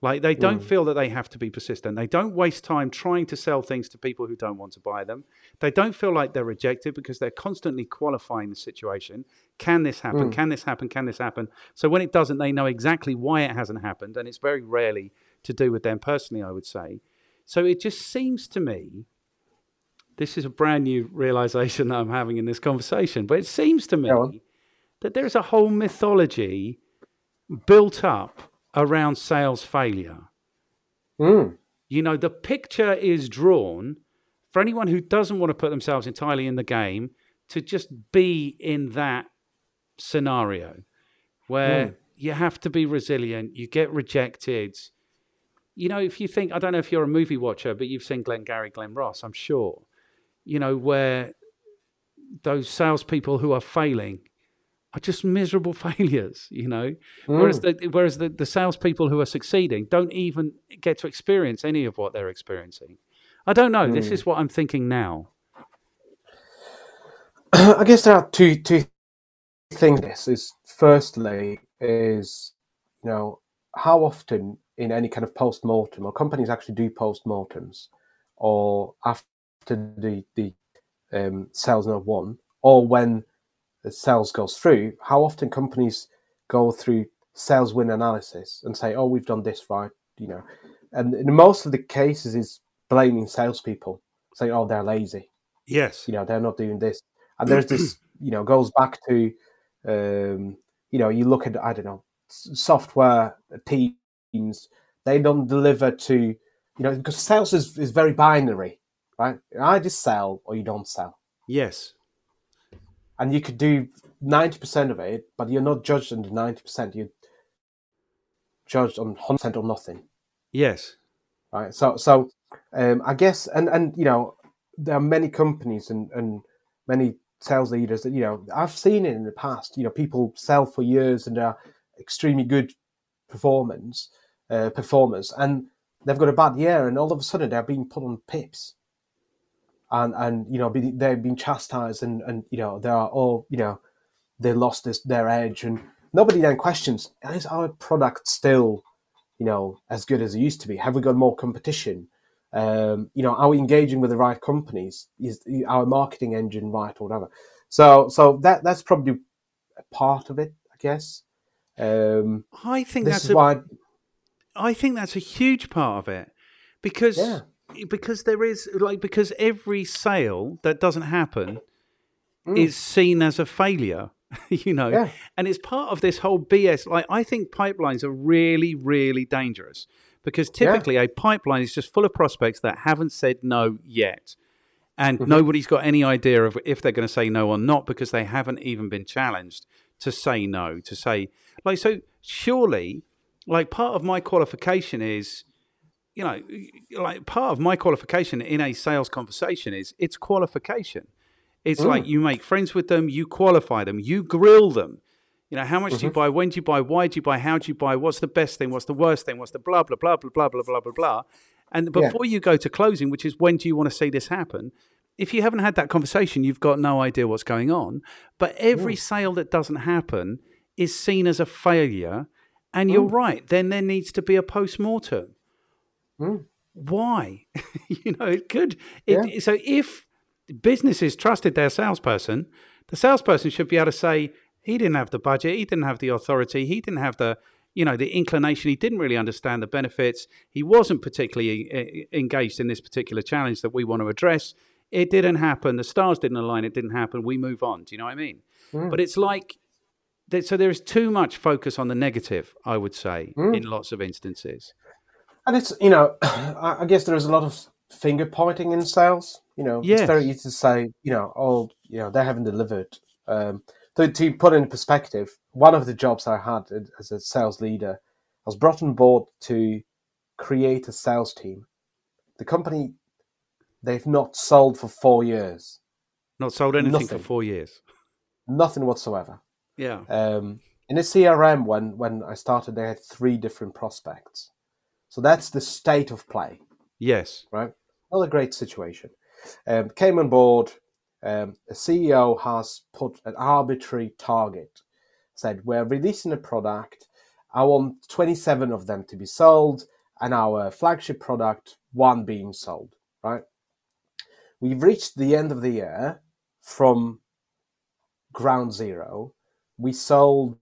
Like they don't hmm. feel that they have to be persistent. They don't waste time trying to sell things to people who don't want to buy them. They don't feel like they're rejected because they're constantly qualifying the situation. Can this happen? Hmm. Can this happen? Can this happen? So when it doesn't, they know exactly why it hasn't happened. And it's very rarely to do with them personally, I would say. So it just seems to me this is a brand new realization that I'm having in this conversation, but it seems to me that there's a whole mythology built up around sales failure. Mm. You know, the picture is drawn for anyone who doesn't want to put themselves entirely in the game to just be in that scenario where you have to be resilient, you get rejected. You know, if you think, I don't know if you're a movie watcher, but you've seen Glengarry Glen Ross, I'm sure, you know, where those salespeople who are failing are just miserable *laughs* failures, you know. Whereas the whereas the, the salespeople who are succeeding don't even get to experience any of what they're experiencing. I don't know. This is what I'm thinking now. *clears throat* I guess there are two two things. This is firstly is you know how often in any kind of post mortem or companies actually do post mortems or after the the um, sales not won or when sales goes through. How often companies go through sales win analysis and say, "Oh, we've done this right," you know, and in most of the cases is blaming salespeople, saying, "Oh, they're lazy." Yes. you know they're not doing this and there's this *clears throat* you know goes back to um you know you look at i don't know software teams they don't deliver to you know because sales is, is very binary right i just sell or you don't sell Yes. And you could do 90% of it but you're not judged on the 90% you're judged on 100% or nothing. Yes. right? So so um i guess and and you know there are many companies and and many sales leaders that you know i've seen it in the past. You know people sell for years and are extremely good performance uh, performers and they've got a bad year and all of a sudden they're being put on pips and and you know be, they've been chastised and and you know they are all you know they lost this their edge. And nobody then questions is our product still you know as good as it used to be? Have we got more competition? Um, you know are we engaging with the right companies? Is our marketing engine right or whatever? So so that that's probably a part of it i guess. Um, I think this that's is a, why I think that's a huge part of it. Because Yeah. Because there is like because every sale that doesn't happen mm. is seen as a failure *laughs* you know? Yeah. and it's part of this whole bs like i think pipelines are really really dangerous because typically a pipeline is just full of prospects that haven't said no yet. And mm-hmm. nobody's got any idea of if they're going to say no or not because they haven't even been challenged to say no to say like so surely like part of my qualification is you know like part of my qualification in a sales conversation is it's qualification. It's mm. like you make friends with them you qualify them you grill them. You know how much do you mm-hmm. buy when do you buy why do you buy how do you buy what's the best thing what's the worst thing what's the blah blah blah blah blah blah blah blah. Blah and before you go to closing which is when do you want to see this happen if you haven't had that conversation you've got no idea what's going on. But every mm. sale that doesn't happen is seen as a failure. And you're mm. right. Then there needs to be a post mortem. Mm. Why? *laughs* you know, it could. It, So if businesses trusted their salesperson, the salesperson should be able to say he didn't have the budget, he didn't have the authority, he didn't have the you know the inclination. He didn't really understand the benefits. He wasn't particularly uh, engaged in this particular challenge that we want to address. It didn't happen. The stars didn't align. It didn't happen. We move on. Do you know what I mean? Mm. But it's like that, so there is too much focus on the negative. I would say Mm. in lots of instances. And it's you know, *clears throat* I guess there is a lot of finger pointing in sales. You know, Yes. it's very easy to say, you know, oh, you know, they haven't delivered. Um, to, to put in perspective, one of the jobs I had as a sales leader, I was brought on board to create a sales team. The company, they've not sold for four years, Not sold anything Nothing. for four years. nothing whatsoever. Yeah. Um, in the CRM, when when I started, they had three different prospects. So that's the state of play. Yes. right? Not a great situation. Um, came on board. Um, the CEO has put an arbitrary target. Said we're releasing a product. I want 27 of them to be sold, and our flagship product one being sold. Right? We've reached the end of the year from ground zero. We sold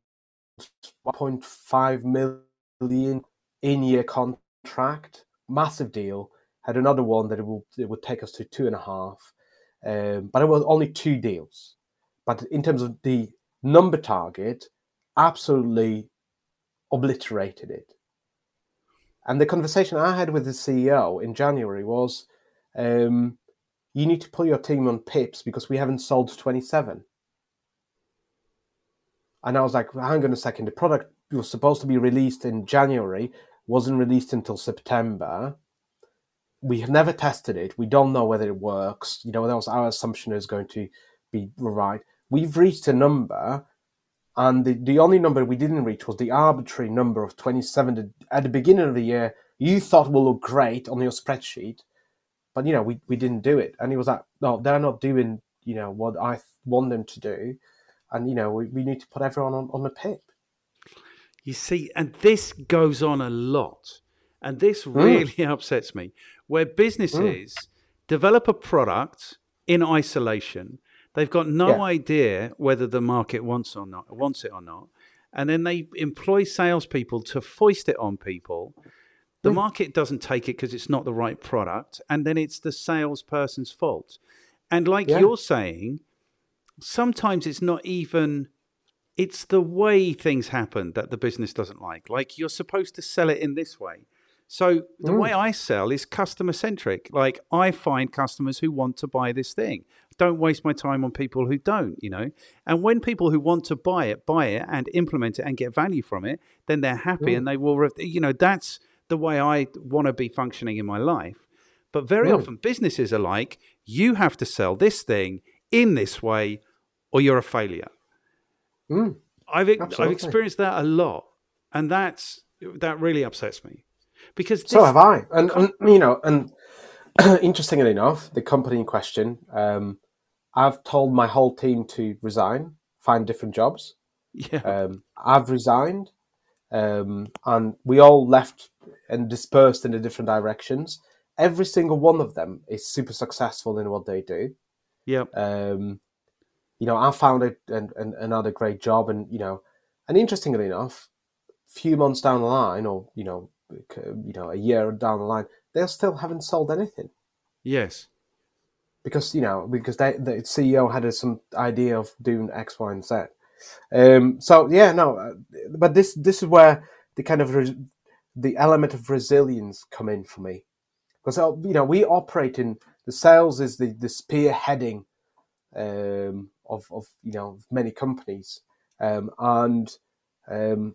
1.5 million in-year contract, massive deal had another one that it, will, it would take us to two and a half. Um, but it was only two deals. But in terms of the number target, absolutely obliterated it. And the conversation I had with the CEO in January was um, you need to pull your team on pips because we haven't sold 27. And I was like, hang on a second, the product was supposed to be released in January, wasn't released until September we have never tested it. We don't know whether it works. You know, that was our assumption is going to be right. We've reached a number, and the, the only number we didn't reach was the arbitrary number of 27 at the beginning of the year you thought will look great on your spreadsheet, but you know, we, we didn't do it. And he was like, no, they're not doing, you know, what I want them to do. And, you know, we, we need to put everyone on, on the pip. You see, and this goes on a lot. And this hmm. really *laughs* upsets me, where businesses hmm. develop a product in isolation. They've got no Yeah. idea whether the market wants or not wants it or not, and then they employ salespeople to foist it on people. The hmm. market doesn't take it because it's not the right product, and then it's the salesperson's fault. And like Yeah. you're saying, sometimes it's not even it's the way things happen that the business doesn't like. Like you're supposed to sell it in this way. So the mm. way I sell is customer centric. Like I find customers who want to buy this thing. Don't waste my time on people who don't, you know. And when people who want to buy it buy it and implement it and get value from it, then they're happy mm. and they will. You know, that's the way I want to be functioning in my life. But very mm. often businesses are like, you have to sell this thing in this way, or you're a failure. Mm. I've ex- I've experienced that a lot, and that's that really upsets me because this, So have I. And, and you know, and *clears throat* interestingly enough, the company in question, um, I've told my whole team to resign, find different jobs. yeah, Um, I've resigned, um, and we all left and dispersed in the different directions. Every single one of them is super successful in what they do. yeah, Um, you know, I found it and, and another great job, and you know, and interestingly enough, few months down the line, or you know, you know, a year down the line, they still haven't sold anything. Yes, because you know because they, the CEO had some idea of doing X, Y, and Z. Um, so yeah, no, uh, but this this is where the kind of res- the element of resilience come in for me. Because uh, you know we operate in the sales is the the spearheading um, of of you know many companies um, and um,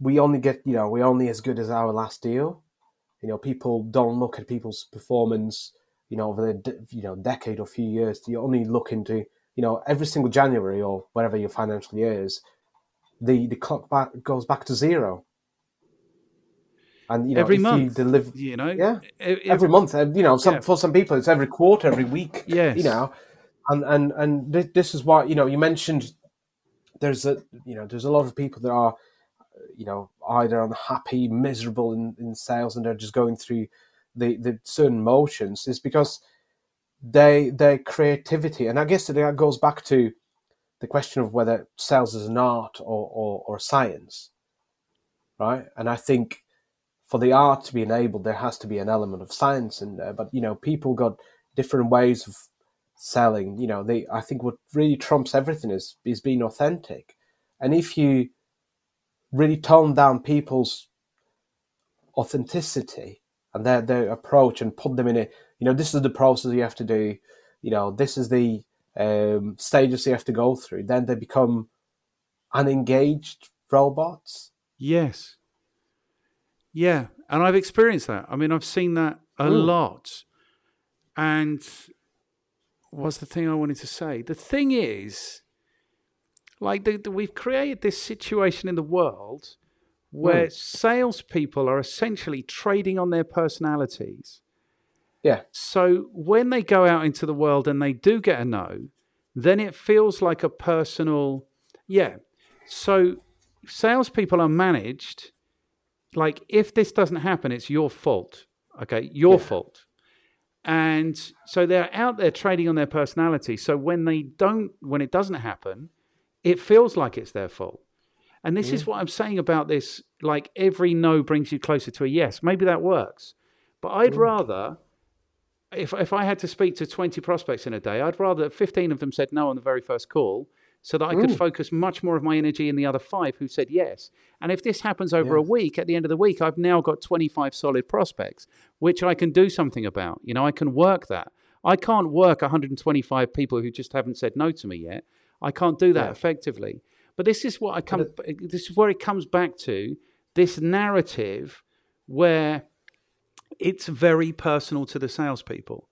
we only get you know we're only as good as our last deal. You know, people don't look at people's performance you know, over the you know decade or few years, you only look into you know every single January or whatever your financial year is, the the clock back goes back to zero. And you know, every month, you deliver, you know, yeah, e- e- every month, you know, some Yeah. for some people it's every quarter, every week, Yes. you know, and and and thi- this is why you know you mentioned there's a you know there's a lot of people that are you know either unhappy, miserable in, in sales, and they're just going through the the certain motions. Is because they their creativity, and I guess that goes back to the question of whether sales is an art or, or, or science, right? And I think for the art to be enabled, there has to be an element of science in there. But you know, people got different ways of selling. You know, they I think what really trumps everything is is being authentic. And if you really tone down people's authenticity and their their approach and put them in a you know this is the process you have to do you know this is the um, stages you have to go through then they become unengaged robots yes yeah and i've experienced that i mean i've seen that a mm. lot and what's the thing i wanted to say the thing is like the, the, we've created this situation in the world where mm. salespeople are essentially trading on their personalities. Yeah. So when they go out into the world and they do get a no, then it feels like a personal, yeah. So salespeople are managed like if this doesn't happen, it's your fault. Okay, your yeah. fault. And so they're out there trading on their personality. So when they don't, when it doesn't happen, it feels like it's their fault. And this yeah. is mm. what I'm saying about this like every no brings you closer to a yes. Maybe that works. But I'd yeah. rather if if I had to speak to 20 prospects in a day, I'd rather 15 of them said no on the very first call so that I could mm. focus much more of my energy in the other 5 who said yes. And if this happens over a week, at the end of the week I've now got 25 solid prospects which I can do something about. You know, I can work that. I can't work 125 people who just haven't said no to me yet. I can't do that yeah. effectively. But this is what I come. This is where it comes back to this narrative where it's very personal to the salespeople.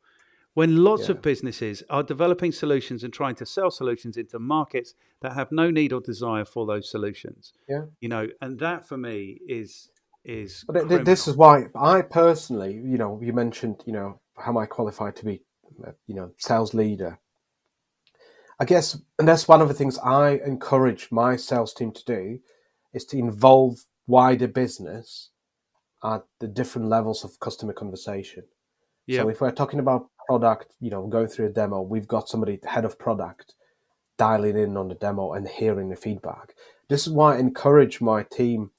When lots yeah. of businesses are developing solutions and trying to sell solutions into markets that have no need or desire for those solutions, yeah, you know, and that for me is is. But this is why I personally, you know, you mentioned, you know, how am I qualified to be, uh, you know, sales leader? I guess, and that's one of the things I encourage my sales team to do is to involve wider business at the different levels of customer conversation. Yeah. So if we're talking about product, you know, going through a demo, we've got somebody head of product dialing in on the demo and hearing the feedback. This is why I encourage my team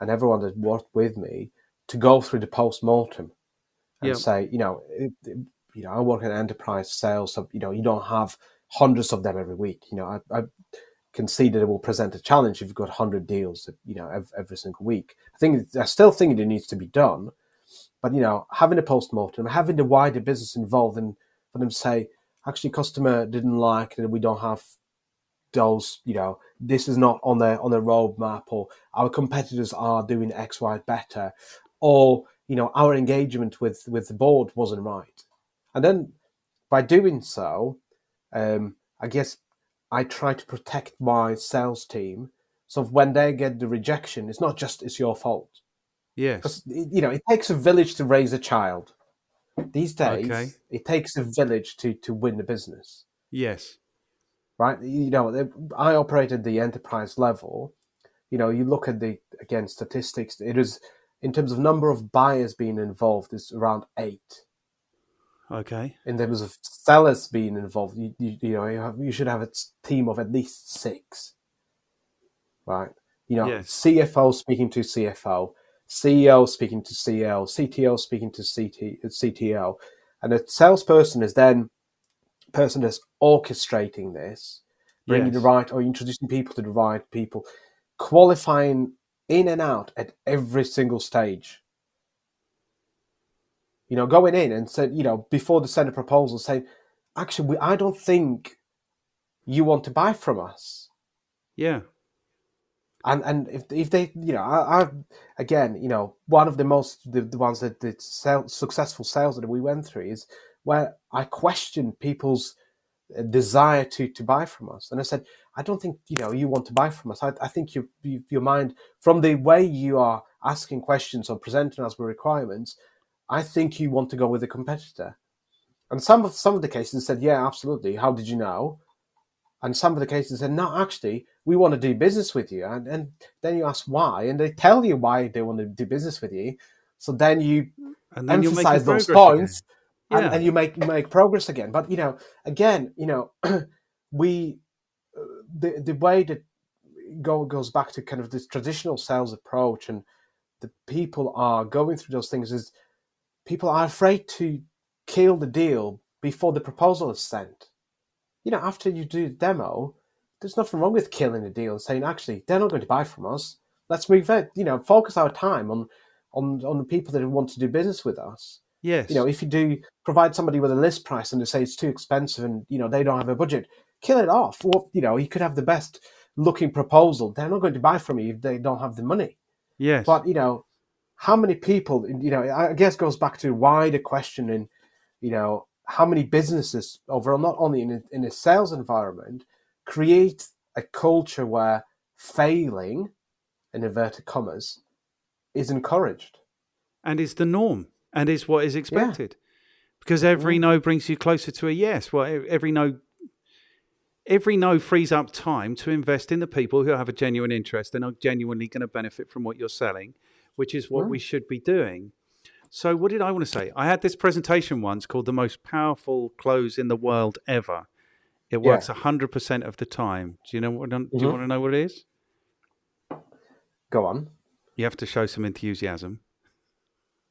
and everyone that worked with me to go through the post mortem and say, you know, it, it, you know, I work in enterprise sales, so you know, you don't have hundreds of them every week. You know, I, I can see that it will present a challenge if you've got 100 deals, you know, every, every single week. I think I still think it needs to be done, but you know, having a post-mortem, having the wider business involved, and for them to say, actually, customer didn't like that we don't have those, you know, this is not on the on the roadmap, or our competitors are doing X, Y better, or you know, our engagement with with the board wasn't right, and then by doing so, um, I guess I try to protect my sales team. So when they get the rejection, it's not just it's your fault. Yes. You know, it takes a village to raise a child. These days, okay. it takes a village to, to win the business. Yes. Right? You know, I operate at the enterprise level. You know, you look at the, again, statistics, it is, in terms of number of buyers being involved, is around eight. Okay. In terms of sellers being involved, you, you, you know you, have, you, should have a team of at least six, right? You know, yes. CFO speaking to CFO, CEO speaking to CL, CTO speaking to CT, CTO, and a salesperson is then person that's orchestrating this, bringing yes. the right or introducing people to the right people, qualifying in and out at every single stage you know, going in and said, you know, before the Senate proposal, saying, actually, we, I don't think you want to buy from us. Yeah. And and if if they, you know, I, I again, you know, one of the most the, the ones that the sell, successful sales that we went through is where I questioned people's uh, desire to to buy from us, and I said, I don't think you know you want to buy from us. I, I think you, you your mind from the way you are asking questions or presenting us with requirements I think you want to go with a competitor. And some of some of the cases said, yeah, absolutely. How did you know? And some of the cases said, no, actually, we want to do business with you, and and then you ask why, and they tell you why they want to do business with you. So then you And then emphasize those points, and, Yeah. and you make make progress again. But you know, again, you know, *clears throat* we uh, the the way that go goes back to kind of this traditional sales approach, and the people are going through those things is people are afraid to kill the deal before the proposal is sent. You know, after you do the demo, there's nothing wrong with killing the deal and saying, actually, they're not going to buy from us. Let's move it. You know, focus our time on on on the people that want to do business with us. Yes. You know, if you do provide somebody with a list price and they say it's too expensive and you know they don't have a budget, kill it off. Well, you know, you could have the best looking proposal. They're not going to buy from you if they don't have the money. yes. But you know, how many people? You know, I guess goes back to why the question in, you know, how many businesses overall, not only in a, in a sales environment, create a culture where failing, in inverted commas, is encouraged. and is the norm and is what is expected. Because every no brings you closer to a yes. Well every no every no frees up time to invest in the people who have a genuine interest and are genuinely going to benefit from what you're selling which is what we mm. should be doing so what did i want to say i had this presentation once called the most powerful close in the world ever it Yeah. works 100% of the time do you know what do you mm-hmm. want to know what it is Go on. you have to show some enthusiasm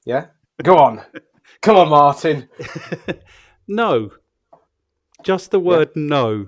Yeah. Go on. *laughs* Come on, Martin. *laughs* no. Just the word no.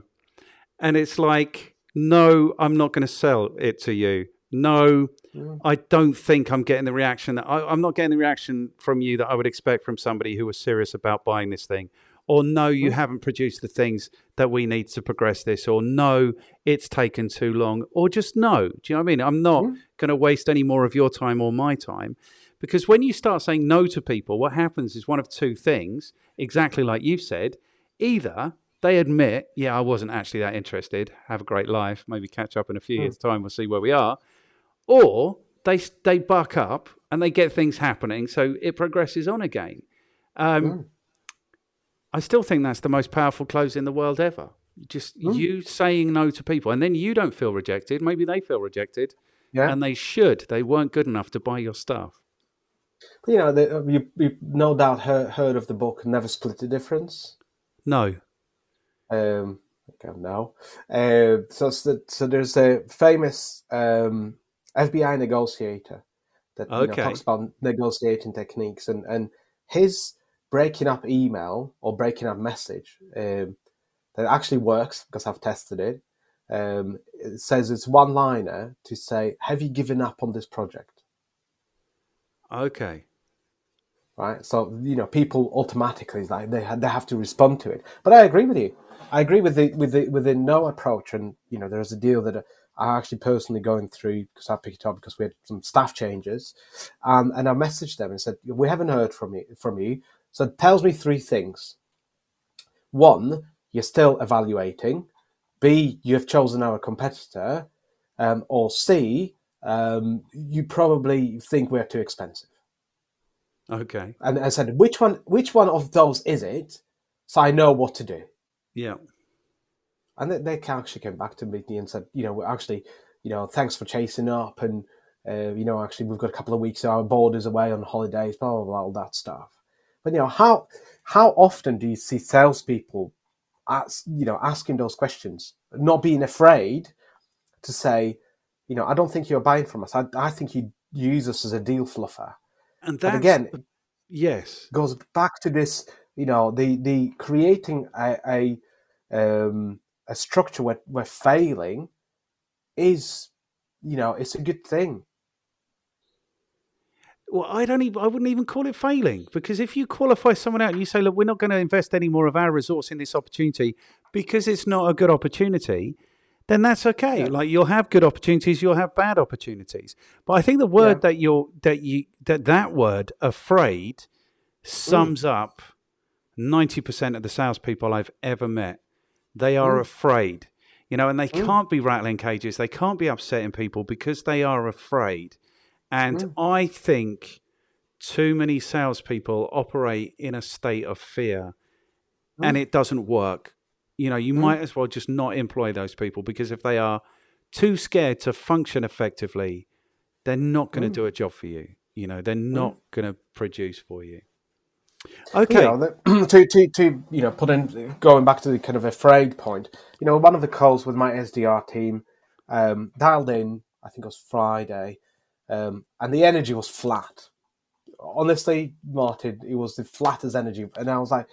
And it's like, no, I'm not going to sell it to you. No, mm. I don't think I'm getting the reaction that I, I'm not getting the reaction from you that I would expect from somebody who was serious about buying this thing. Or no, you mm. haven't produced the things that we need to progress this. Or no, it's taken too long. Or just no. Do you know what I mean? I'm not mm. going to waste any more of your time or my time. Because when you start saying no to people, what happens is one of two things, exactly like you've said. Either they admit, yeah, I wasn't actually that interested, have a great life, maybe catch up in a few years' time, we'll see where we are. Or they, they buck up and they get things happening, so it progresses on again. Um, I still think that's the most powerful close in the world ever. Just you saying no to people, and then you don't feel rejected. Maybe they feel rejected, Yeah. and they should. They weren't good enough to buy your stuff. you know, the, you, you no doubt heard, heard of the book Never Split the Difference. No. Um, okay, no. Uh, so, so, so there's a famous um, FBI negotiator that you know, talks about negotiating techniques, and, and his breaking up email or breaking up message um, that actually works because I've tested it. Um, it says it's one liner to say, "Have you given up on this project?" Okay. right? So you know, people automatically like they they have to respond to it. But I agree with you. I agree with the with the with the no approach, and you know, there's a deal that I actually personally going through because I picked it up because we had some staff changes, um, and I messaged them and said we haven't heard from you from you. So it tells me three things. One, you're still evaluating. B, you have chosen our competitor. Um, or C, um, you probably think we're too expensive Okay. and I said, "Which one? Which one of those is it?" So I know what to do. Yeah. And they, they actually came back to me and said, "You know, we're actually, you know, thanks for chasing up, and uh, you know, actually, we've got a couple of weeks. Our board is away on holidays, blah blah blah, all that stuff." But you know, how how often do you see salespeople, ask, you know, asking those questions, not being afraid to say, you know, I don't think you're buying from us. I, I think you use us as a deal fluffer. And But again, yes. goes back to this you know the the creating a a, um, a structure where we're failing is you know it's a good thing Well, I don't even. I wouldn't even call it failing because if you qualify someone out and you say, "Look, we're not going to invest any more of our resource in this opportunity because it's not a good opportunity," then that's okay. Like you'll have good opportunities, you'll have bad opportunities. But I think the word Yeah. that you're that you that that word afraid mm. sums up ninety percent of the salespeople I've ever met. They are mm. afraid, you know, and they mm. can't be rattling cages. They can't be upsetting people because they are afraid. And mm. I think too many salespeople operate in a state of fear, and it doesn't work. You know, you might as well just not employ those people because if they are too scared to function effectively, they're not going to Mm. do a job for you. You know, they're not going to produce for you. Okay. You know, the, *clears throat* to, to, to, you know, put in, going back to the kind of afraid point, you know, one of the calls with my SDR team um, dialed in, I think it was Friday, um, and the energy was flat. Honestly, Martin, it was the flattest energy. And I was like,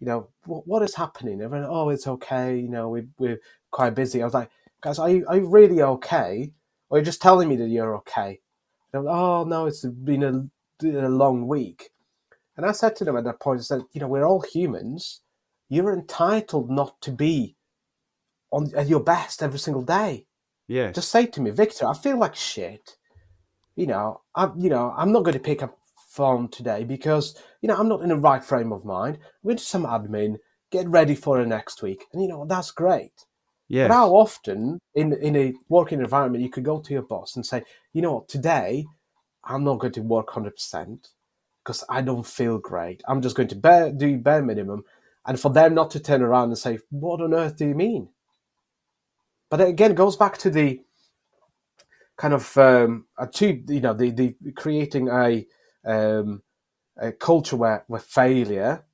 you know, what, what is happening? Everyone, oh, it's okay. You know, we, we're quite busy. I was like, guys, are you, are you really okay? Or are you just telling me that you're okay? Like, oh, no, it's been a, a long week. And I said to them at that point, I said, you know, we're all humans. You're entitled not to be on at your best every single day. Yeah. Just say to me, Victor, I feel like shit. You know, I'm you know, I'm not going to pick up phone today because, you know, I'm not in the right frame of mind. I'm going to some admin, get ready for the next week. And you know, that's great. yes. But how often in in a working environment you could go to your boss and say, you know what, today I'm not going to work hundred percent because I don't feel great. I'm just going to do bare minimum, and for them not to turn around and say, "What on earth do you mean?" But it again, goes back to the kind of um, a two, you know, the the creating a um, a culture where where failure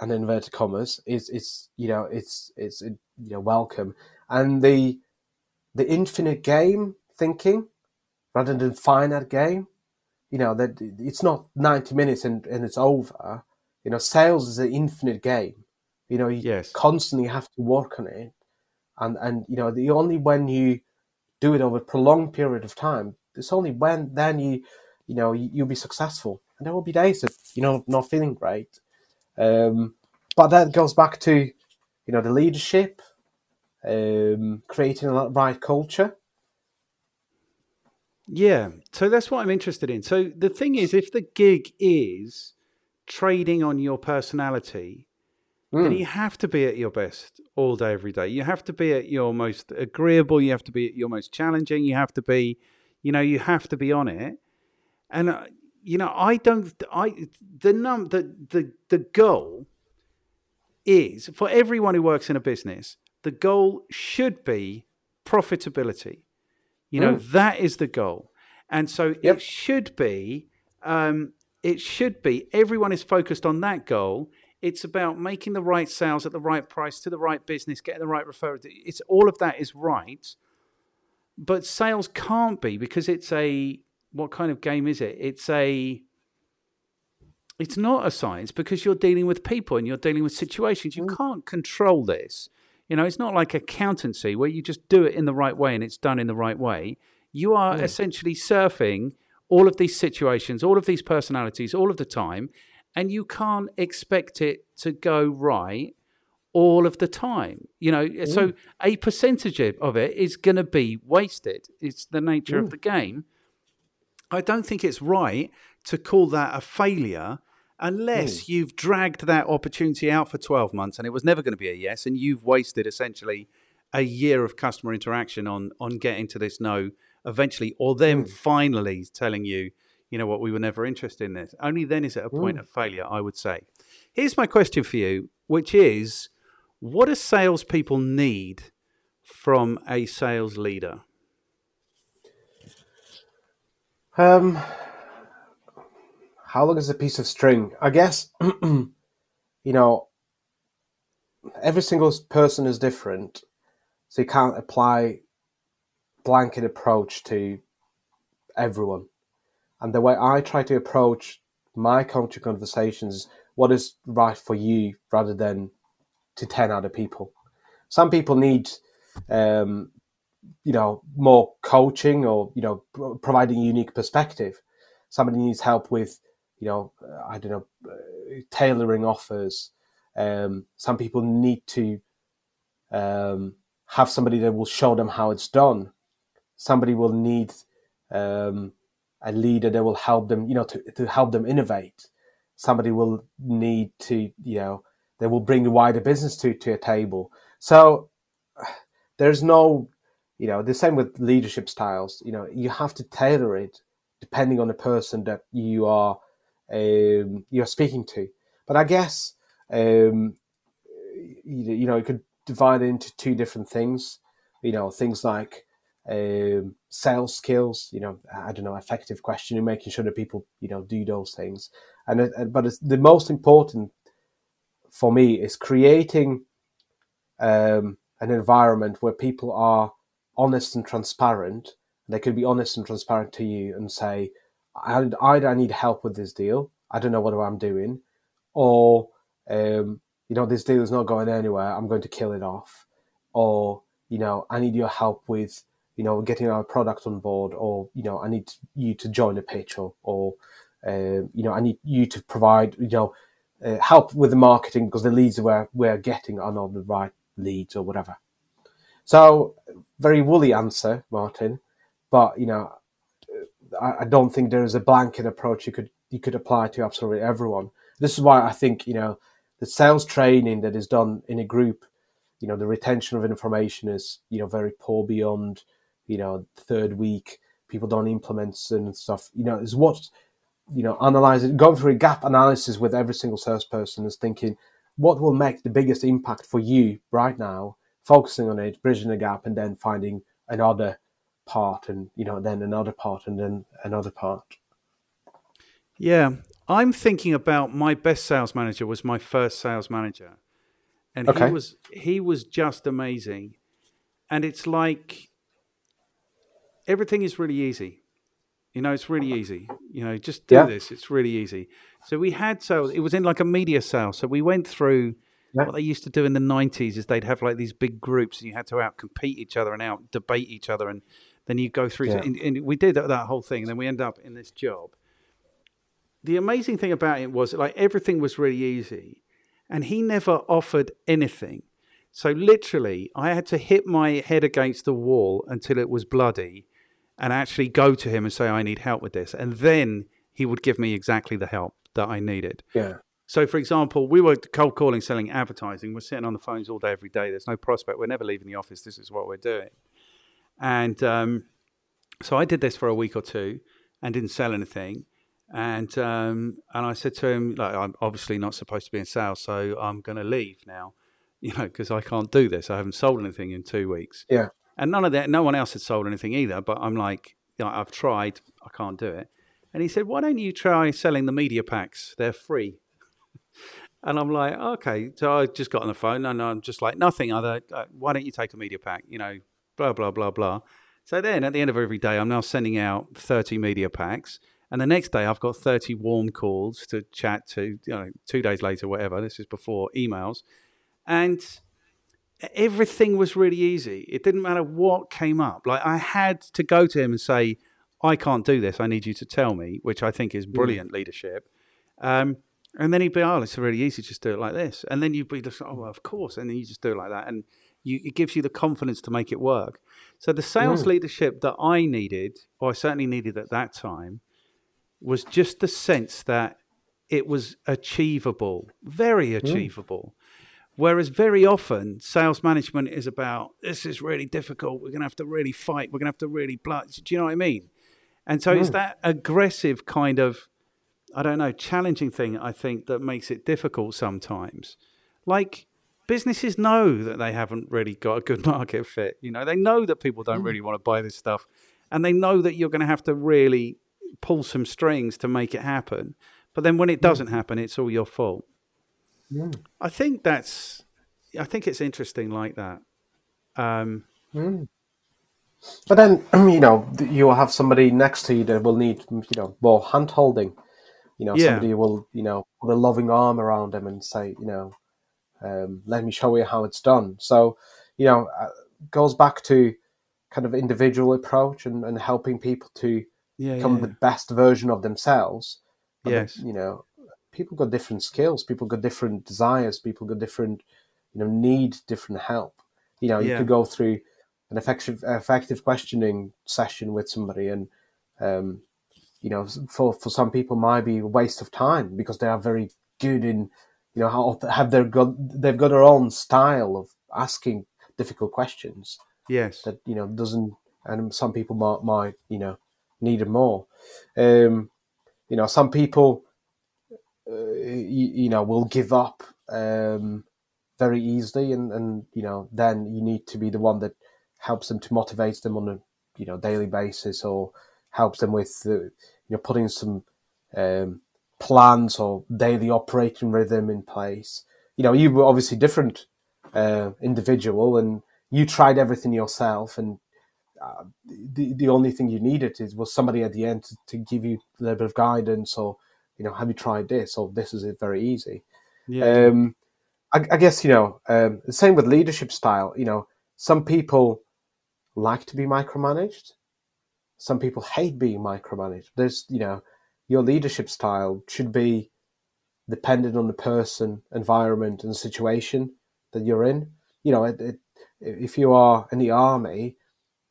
and inverted commas is is you know it's it's you know welcome and the the infinite game thinking rather than finite game you know that it's not 90 minutes and, and it's over. You know sales is an infinite game. You know you Yes. constantly have to work on it. And and you know the only when you do it over a prolonged period of time it's only when then you you know you, you'll be successful. And there will be days that you know not feeling great. Um, but that goes back to you know the leadership um, creating a right culture Yeah. So that's what I'm interested in. So the thing is, if the gig is trading on your personality, then Mm. you have to be at your best all day, every day. You have to be at your most agreeable. You have to be at your most challenging. You have to be, you know, you have to be on it. And uh, you know, I don't. I the num the the the goal is for everyone who works in a business. The goal should be profitability. You know, that is the goal. And so Yep. it should be, um, it should be, everyone is focused on that goal. It's about making the right sales at the right price to the right business, getting the right referral. It's all of that is right. But sales can't be because it's a, what kind of game is it? It's a, it's not a science because you're dealing with people and you're dealing with situations. You can't control this. You know, it's not like accountancy where you just do it in the right way and it's done in the right way. You are hmm. essentially surfing all of these situations, all of these personalities, all of the time, and you can't expect it to go right all of the time. You know, hmm. so a percentage of it is going to be wasted. It's the nature of hmm. the game. I don't think it's right to call that a failure unless hmm. you've dragged that opportunity out for 12 months and it was never going to be a yes and you've wasted essentially a year of customer interaction on on getting to this no eventually or them hmm. finally telling you you know what? We were never interested in this. Only then is it a point hmm. of failure i would say. Here's my question for you which is what do salespeople need from a sales leader? Um, how long is a piece of string? I guess, *clears throat* you know, every single person is different, so you can't apply blanket approach to everyone. And the way I try to approach my coaching conversations what is right for you rather than to 10 other people. Some people need um, you know more coaching or you know pro- providing a unique perspective somebody needs help with you know uh, i don't know uh, tailoring offers. Um, some people need to um, have somebody that will show them how it's done. Somebody will need um, a leader that will help them you know to, to help them innovate. Somebody will need to you know they will bring the wider business to to a table. So *sighs* there's no you know the same with leadership styles. You know you have to tailor it depending on the person that you are um, you're speaking to but i guess um, you, you know you could divide it into two different things you know things like um, sales skills. You know, I don't know, effective questioning, making sure that people you know do those things. And it, but the most important for me is creating um, an environment where people are honest and transparent. They can be honest and transparent to you and say, either I need help with this deal. I don't know what I'm doing, or um, you know, this deal is not going anywhere. I'm going to kill it off, or you know, I need your help with you know getting our product on board, or you know, I need you to join a pitch, or or uh, you know, I need you to provide you know uh, help with the marketing because the leads we're we're getting are not the right leads or whatever. So, very woolly answer, Martin, but you know, I, don't think there is a blanket approach you could you could apply to absolutely everyone. This is why I think you know the sales training that is done in a group, you know, the retention of information is you know very poor beyond you know third week. People don't implement and stuff. You know, is what you know analyzing going through a gap analysis with every single salesperson is thinking what will make the biggest impact for you right now focusing on it bridging the gap and then finding another part and you know then another part and then another part. Yeah i'm thinking about my best sales manager was my first sales manager. And okay. he was he was just amazing. And it's like everything is really easy. You know it's really easy. You know just do yeah. this it's really easy. So we had so it was in like a media sale. So we went through yeah. what they used to do in the 90s is they'd have like these big groups and you had to out compete each other and out debate each other and then you go through, yeah. to, and, and, we did that, that whole thing, and then we end up in this job. The amazing thing about it was like everything was really easy, and he never offered anything. So literally, I had to hit my head against the wall until it was bloody, and actually go to him and say, "I need help with this," and then he would give me exactly the help that I needed. Yeah. So, for example, we were cold calling, selling advertising. We're sitting on the phones all day, every day. There's no prospect. We're never leaving the office. This is what we're doing. And um, so I did this for a week or two and didn't sell anything. And um, and I said to him, like, I'm obviously not supposed to be in sales, so I'm going to leave now, *laughs* you know, because I can't do this. I haven't sold anything in two weeks. Yeah. And none of that, no one else had sold anything either. But I'm like, you know, I've tried, I can't do it. And he said, why don't you try selling the media packs? They're free. *laughs* And I'm like, okay. So I just got on the phone and I'm just like, nothing other. Uh, why don't you take a media pack? You know, blah, blah, blah, blah. So then at the end of every day, I'm now sending out 30 media packs. And the next day, I've got 30 warm calls to chat to, you know, two days later, whatever. This is before emails. And everything was really easy. It didn't matter what came up. Like I had to go to him and say, I can't do this. I need you to tell me, which I think is brilliant mm. leadership. Um, and then he'd be, oh, it's really easy. Just do it like this. And then you'd be just, oh, well, of course. And then you just do it like that. And you, it gives you the confidence to make it work. So the sales mm. leadership that I needed, or I certainly needed at that time, was just the sense that it was achievable, very mm. achievable. Mm. Whereas very often sales management is about this is really difficult. We're going to have to really fight. We're going to have to really blood. Do you know what I mean? And so mm. it's that aggressive kind of, I don't know, challenging thing. I think that makes it difficult sometimes. Like businesses know that they haven't really got a good *laughs* market fit. You know, they know that people don't mm. really want to buy this stuff, and they know that you're going to have to really pull some strings to make it happen. But then when it doesn't happen, it's all your fault. Yeah. I think that's, I think it's interesting like that. Um, mm. But then, *clears throat* you know, you'll have somebody next to you that will need, you know, more hand holding. You know, yeah. somebody will, you know, put a loving arm around them and say, you know, um, let me show you how it's done. So, you know, uh, goes back to kind of individual approach and, and helping people to yeah, become yeah. the best version of themselves. But yes. you know, people got different skills, people got different desires, people got different, you know, need different help. You know, you yeah. could go through an effective effective questioning session with somebody and um, you know, for, for some people might be a waste of time because they are very good in you know how have their got they've got their own style of asking difficult questions yes. that you know doesn't and some people might, might you know need it more. Um you know some people uh, you, you, know will give up um very easily and and you know then you need to be the one that helps them to motivate them on a you know daily basis or helps them with the, you know putting some um, plans or daily operating rhythm in place. You know, you were obviously different uh, individual, and you tried everything yourself, and uh, the the only thing you needed is was somebody at the end to, to, give you a little bit of guidance, or you know, have you tried this, or this is it very easy. Yeah. Um, I, I, guess you know um, the same with leadership style. You know, some people like to be micromanaged. Some people hate being micromanaged. There's you know your leadership style should be dependent on the person, environment, and situation that you're in. You know, it, it, if you are in the army,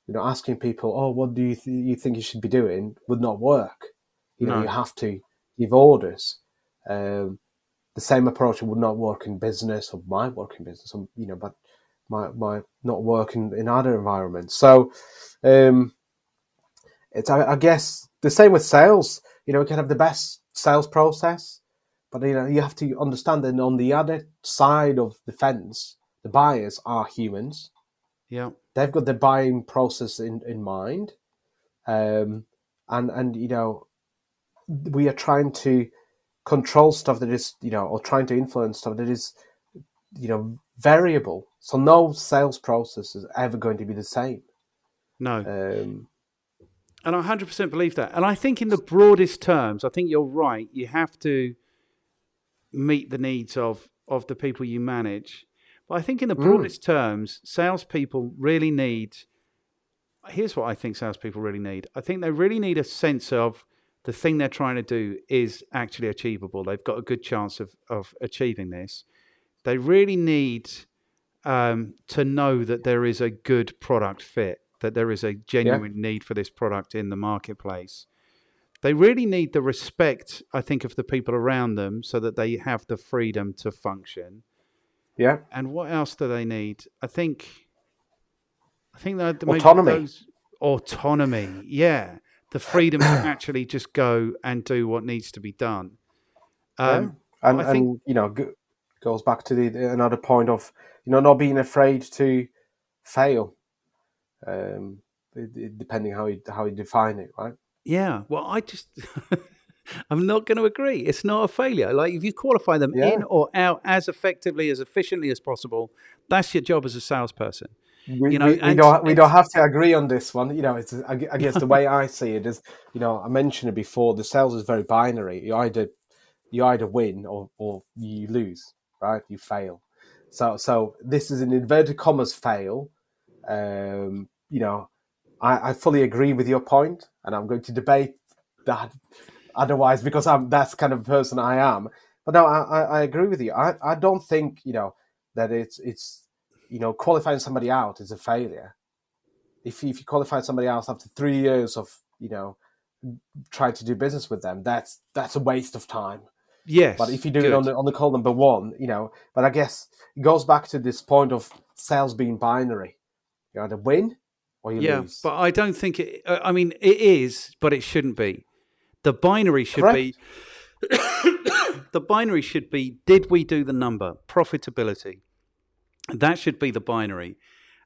you know, asking people, "Oh, what do you th- you think you should be doing?" would not work. You know, no. you have to give orders. Um, the same approach would not work in business or my work in business, or, you know, but my my not work in, in other environments. So, um, it's I, I guess the same with sales you know, we can have the best sales process, but you know, you have to understand that on the other side of the fence, the buyers are humans. Yeah, they've got the buying process in in mind, um, and and you know, we are trying to control stuff that is you know, or trying to influence stuff that is, you know, variable. So no sales process is ever going to be the same. No. Um, and I 100% believe that. And I think, in the broadest terms, I think you're right. You have to meet the needs of, of the people you manage. But I think, in the mm. broadest mm. terms, salespeople really need. Here's what I think salespeople really need I think they really need a sense of the thing they're trying to do is actually achievable. They've got a good chance of, of achieving this. They really need um, to know that there is a good product fit that there is a genuine yeah. need for this product in the marketplace. They really need the respect, I think, of the people around them so that they have the freedom to function. Yeah. And what else do they need? I think I think that autonomy. Those, autonomy. Yeah. The freedom to *coughs* actually just go and do what needs to be done. Um, yeah. And, think, and you know, goes back to the another point of you know not being afraid to fail um, depending how you how you define it, right? Yeah. Well, I just. *laughs* I'm not going to agree. It's not a failure. Like if you qualify them yeah. in or out as effectively as efficiently as possible, that's your job as a salesperson. We, you know, we, we don't we don't have to agree on this one. You know, it's I guess the way I see it is, you know, I mentioned it before. The sales is very binary. You either you either win or or you lose, right? You fail. So so this is an inverted commas fail. Um, you know, I, I fully agree with your point, and I'm going to debate that otherwise because I'm that's kind of person I am. But no, I, I agree with you. I, I don't think you know that it's it's you know qualifying somebody out is a failure. If if you qualify somebody else after three years of you know trying to do business with them, that's that's a waste of time. Yes. But if you do good. it on the on the call number one, you know, but I guess it goes back to this point of sales being binary. You either win or you yeah, lose. but I don't think it. I mean, it is, but it shouldn't be. The binary should Correct. be. *coughs* the binary should be: Did we do the number profitability? That should be the binary,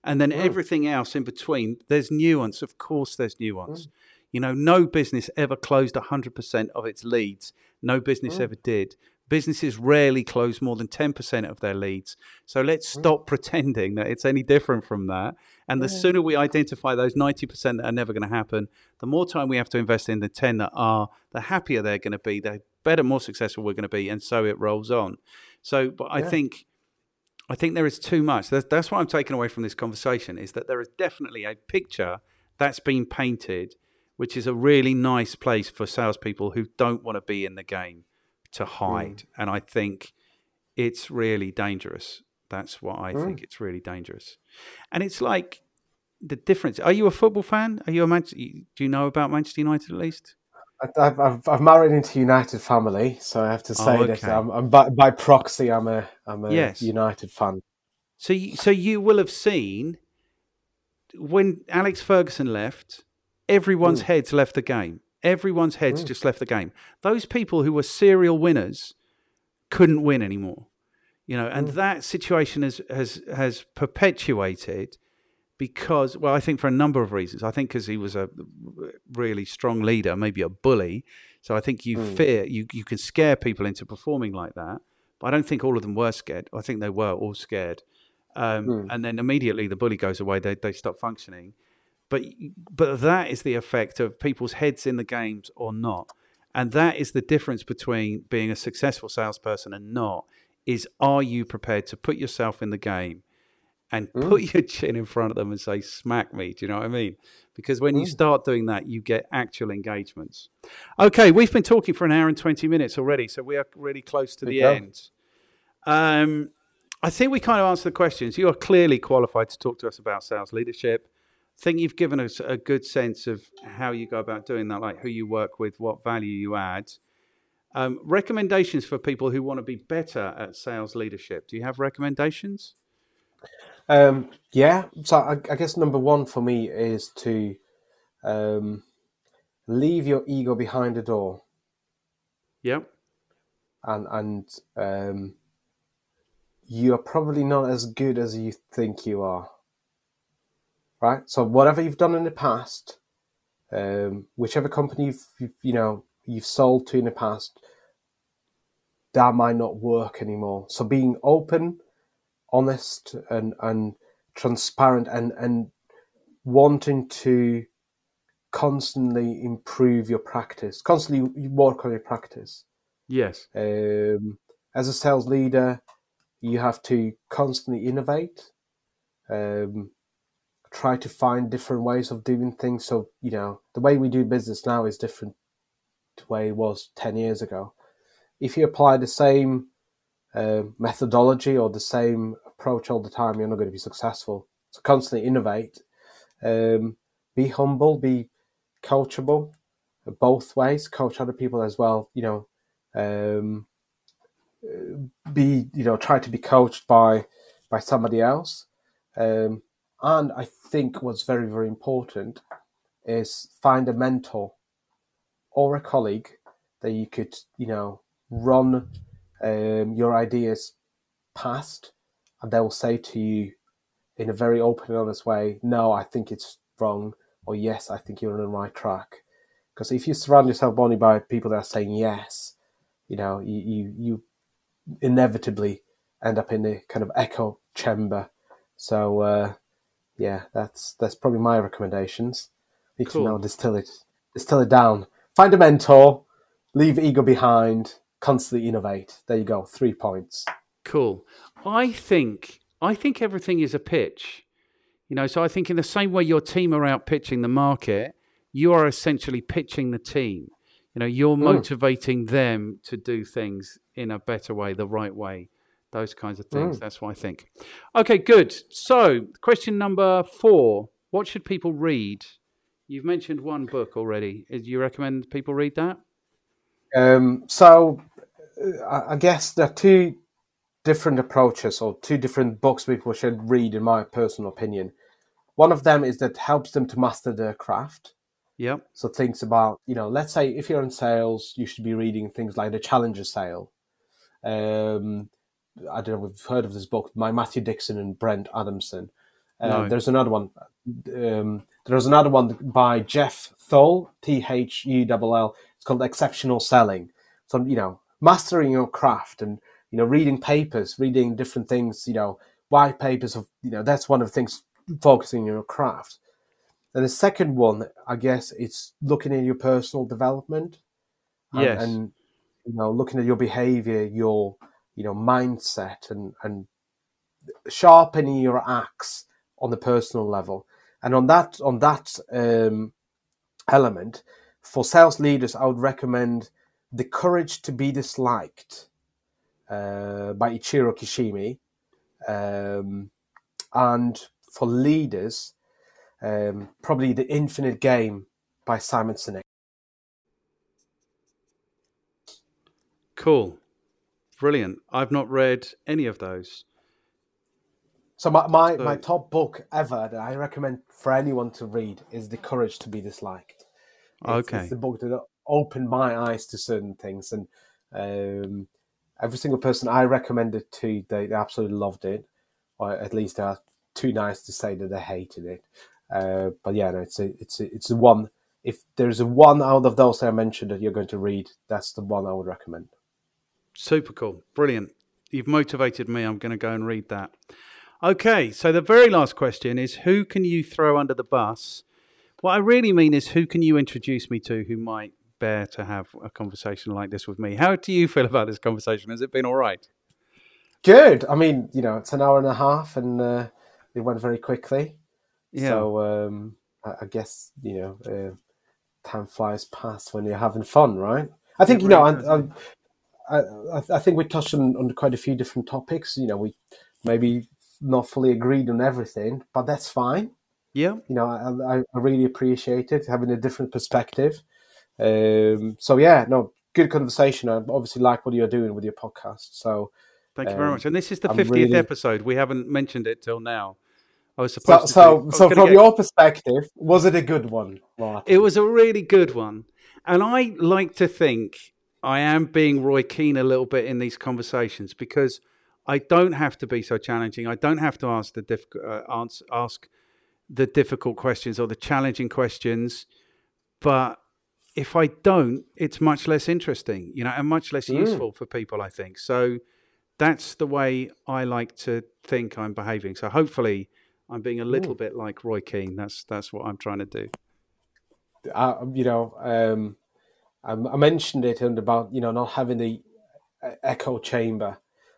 and then mm. everything else in between. There's nuance, of course. There's nuance. Mm. You know, no business ever closed 100% of its leads. No business mm. ever did. Businesses rarely close more than 10% of their leads. So let's stop *laughs* pretending that it's any different from that. And the sooner we identify those 90% that are never going to happen, the more time we have to invest in the 10 that are, the happier they're going to be, the better, more successful we're going to be. And so it rolls on. So, but I think. I think there is too much. That's, that's what I'm taking away from this conversation is that there is definitely a picture that's been painted, which is a really nice place for salespeople who don't want to be in the game to hide. Mm. And I think it's really dangerous. That's what I mm. think. It's really dangerous. And it's like the difference. Are you a football fan? Are you a Manchester? Do you know about Manchester United at least? I've, I've, I've married into United family, so I have to say oh, okay. that I'm, I'm by, by, proxy, I'm a I'm a yes. United fan. So, you, so you will have seen when Alex Ferguson left, everyone's mm. heads left the game. Everyone's heads mm. just left the game. Those people who were serial winners couldn't win anymore. You know, and mm. that situation has has has perpetuated because, well, I think for a number of reasons. I think because he was a really strong leader, maybe a bully. So I think you fear you you can scare people into performing like that. But I don't think all of them were scared. I think they were all scared. Um, And then immediately the bully goes away. They they stop functioning. But but that is the effect of people's heads in the games or not. And that is the difference between being a successful salesperson and not. Is are you prepared to put yourself in the game and put your chin in front of them and say, smack me? Do you know what I mean? Because when you start doing that, you get actual engagements. Okay, we've been talking for an hour and 20 minutes already, so we are really close to the end. Um, I think we kind of answered the questions. You are clearly qualified to talk to us about sales leadership. I think you've given us a good sense of how you go about doing that, like who you work with, what value you add. Um, recommendations for people who want to be better at sales leadership. Do you have recommendations? Um, yeah, so I, I guess number one for me is to um, leave your ego behind the door Yep. and and um, you are probably not as good as you think you are. Right. So whatever you've done in the past, um, whichever company you've, you've you know you've sold to in the past, that might not work anymore. So being open, honest, and and transparent, and and wanting to constantly improve your practice, constantly work on your practice. Yes. Um, as a sales leader, you have to constantly innovate, um, try to find different ways of doing things. So, you know, the way we do business now is different to the way it was 10 years ago. If you apply the same uh, methodology or the same approach all the time, you're not going to be successful. So, constantly innovate, um, be humble, be coachable, both ways, coach other people as well, you know. Um, be you know try to be coached by by somebody else um, and i think what's very very important is find a mentor or a colleague that you could you know run um, your ideas past and they will say to you in a very open and honest way no i think it's wrong or yes i think you're on the right track because if you surround yourself only by people that are saying yes you know you you, you inevitably end up in a kind of echo chamber. So uh, yeah, that's that's probably my recommendations. Need Cool. to know distill it, distill it down. Find a mentor, leave ego behind, constantly innovate. There you go, three points. Cool. I think I think everything is a pitch. You know, so I think in the same way your team are out pitching the market, you are essentially pitching the team. You know, you're hmm. motivating them to do things in a better way, the right way, those kinds of things. That's what I think. Okay, good. So, question number four: What should people read? You've mentioned one book already. Do you recommend people read that? Um, so uh, I I guess there are two different approaches or two different books people should read, in my personal opinion. One of them is that helps them to master their craft. Yep. So things about, you know, let's say if you're in sales, you should be reading things like the Challenger Sale. Um, I don't know if you've heard of this book by Matthew Dixon and Brent Adamson. Uh, No. There's another one. Um, there's another one by Jeff Thull, T H U L L. It's called Exceptional Selling. So you know, mastering your craft and you know, reading papers, reading different things. You know, white papers of you know, that's one of the things focusing on your craft. And the second one, I guess, it's looking at your personal development. and- Yes. and you know, looking at your behavior, your you know mindset, and and sharpening your axe on the personal level. And on that on that um, element, for sales leaders, I would recommend "The Courage to Be Disliked" uh, by Ichiro Kishimi, um, and for leaders, um, probably "The Infinite Game" by Simon Sinek. Cool. Brilliant. I've not read any of those. So my, my, So- my top book ever that I recommend for anyone to read is The Courage to Be Disliked. It's, Okay. it's the book that opened my eyes to certain things, and um, every single person I recommended to, they, they absolutely loved it, or at least there are too nice to say that they hated it. Uh, but yeah, no, it's a it's a, it's a one. If there's a one out of those that I mentioned that you're going to read, that's the one I would recommend. Super cool, brilliant. You've motivated me. I'm going to go and read that. Okay, so the very last question is who can you throw under the bus? What I really mean is who can you introduce me to who might bear to have a conversation like this with me? How do you feel about this conversation? Has it been all right? Good. I mean, you know, it's an hour and a half, and uh, it went very quickly. Yeah. So um, I, I guess you know, uh, time flies past when you're having fun, right? I think It you know, really I, I, I, I think we touched on, on quite a few different topics. You know, we maybe not fully agreed on everything, but that's fine. Yeah. You know, I, I really appreciate it having a different perspective. Um, so yeah, no, good conversation. I obviously like what you're doing with your podcast. So Thank you very Um, much. And this is the I'm 50th really- episode. We haven't mentioned it till now. I was so supposed to. so, so from get- your perspective, was it a good one, Martin? It was a really good one. And I like to think I am being Roy Keane a little bit in these conversations because I don't have to be so challenging. I don't have to ask the diff- uh, answer, ask the difficult questions or the challenging questions. But if I don't, it's much less interesting, you know, and much less Mm. useful for people, I think. So that's the way I like to think I'm behaving. So hopefully I'm being a little bit like Roy Keane. That's that's what I'm trying to do. I, you know, um, I, I mentioned it and about you know not having the uh, echo chamber,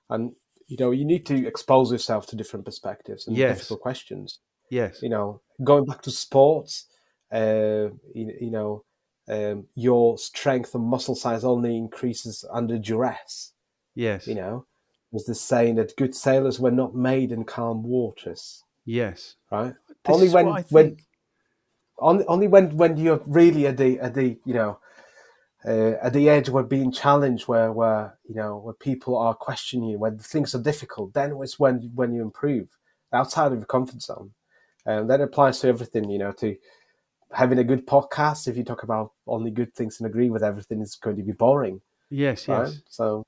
and you know you need to expose yourself to different perspectives and Yes. difficult questions. Yes. You know, going back to sports, uh, you, you know, um, your strength and muscle size only increases under duress. Yes. You know, there's this saying that good sailors were not made in calm waters, Yes. right? This only when when only, only when when you're really at the at the you know uh, at the edge where being challenged where where you know where people are questioning you when things are difficult then it's when when you improve outside of your comfort zone and that applies to everything you know to having a good podcast if you talk about only good things and agree with everything it's going to be boring Yes. right Yes. so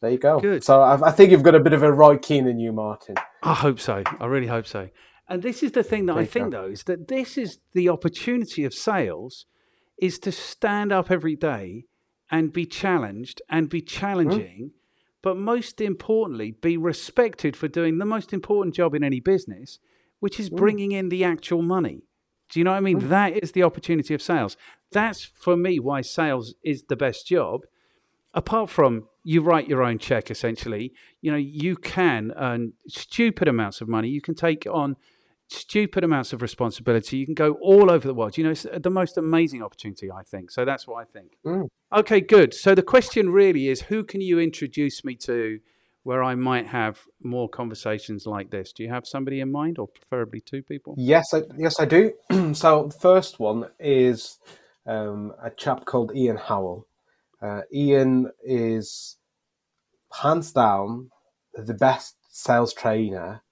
there you go Good. so I, I think you've got a bit of a Roy Keane in you Martin I hope so. I really hope so. And this is the thing that There I think, go. though, is that this is the opportunity of sales is to stand up every day and be challenged and be mm-hmm. challenging, but most importantly, be respected for doing the most important job in any business, which is mm. bringing in the actual money. Do you know what I mean? Mm. That is the opportunity of sales. That's for me why sales is the best job apart from you write your own check essentially you know you can earn stupid amounts of money you can take on stupid amounts of responsibility you can go all over the world you know it's the most amazing opportunity i think so that's what i think Mm. okay good so the question really is who can you introduce me to where i might have more conversations like this do you have somebody in mind or preferably two people Yes, I, yes, I do. *clears throat* so the first one is um, a chap called Ian Howell. Uh, Ian is hands down the best sales trainer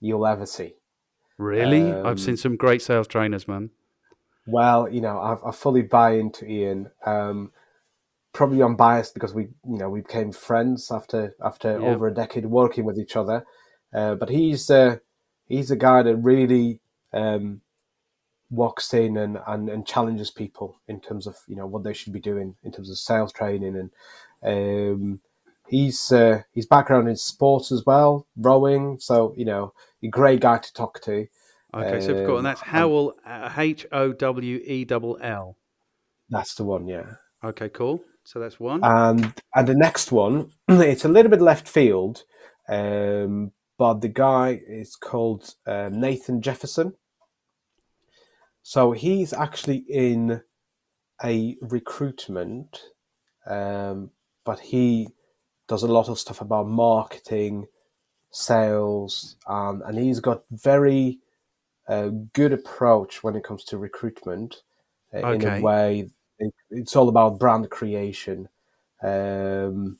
you'll ever see. Really Um, i've seen some great sales trainers man Well, you know, I, I fully buy into Ian. Um, probably I'm biased because we, you know, we became friends after after Yeah. over a decade working with each other. Uh, but he's uh, he's a guy that really um, walks in and, and, and challenges people in terms of you know what they should be doing in terms of sales training and um, he's uh, his background in sports as well, rowing. So you know, a great guy to talk to. Okay, super cool. And Um, that's Howell, uh, H O W E. That's the one, yeah. Okay, cool. So that's one. And and the next one, *clears throat* it's a little bit left field, um, but the guy is called uh, Nathan Jefferson. So he's actually in a recruitment, um, but he does a lot of stuff about marketing, sales, um, and he's got very uh, good approach when it comes to recruitment. uh, In a way, it, it's all about brand creation. Um,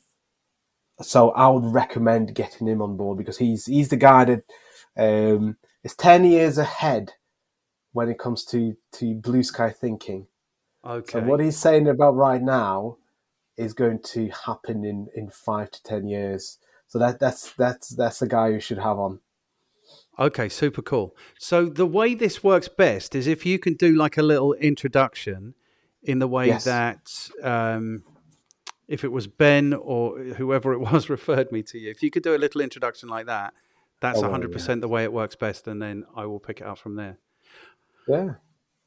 so I would recommend getting him on board because he's he's the guy that um, is ten years ahead when it comes to to blue sky thinking. okay. So what he's saying about right now is going to happen in, in five to ten years. So that that's that's that's the guy you should have on. Okay, super cool. So the way this works best is if you can do like a little introduction in the way Yes. that um, if it was Ben or whoever it *laughs* was referred me to you, if you could do a little introduction like that, that's I will, 100% the way it works best, and then I will pick it up from there. Yeah.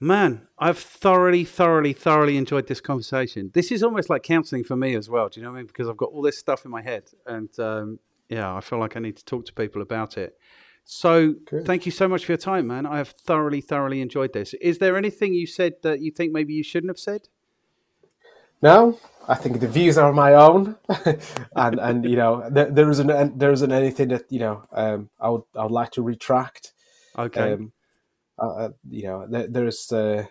Man, I've thoroughly, thoroughly, thoroughly enjoyed this conversation. This is almost like counseling for me as well. Do you know what I mean? Because I've got all this stuff in my head, and um, yeah, I feel like I need to talk to people about it. So, Good. thank you so much for your time, man. I have thoroughly, thoroughly enjoyed this. Is there anything you said that you think maybe you shouldn't have said? No, I think the views are my own, *laughs* and and you know there, there isn't there isn't anything that you know um, I would I would like to retract. Okay. Um, uh, you know, there, there's, uh,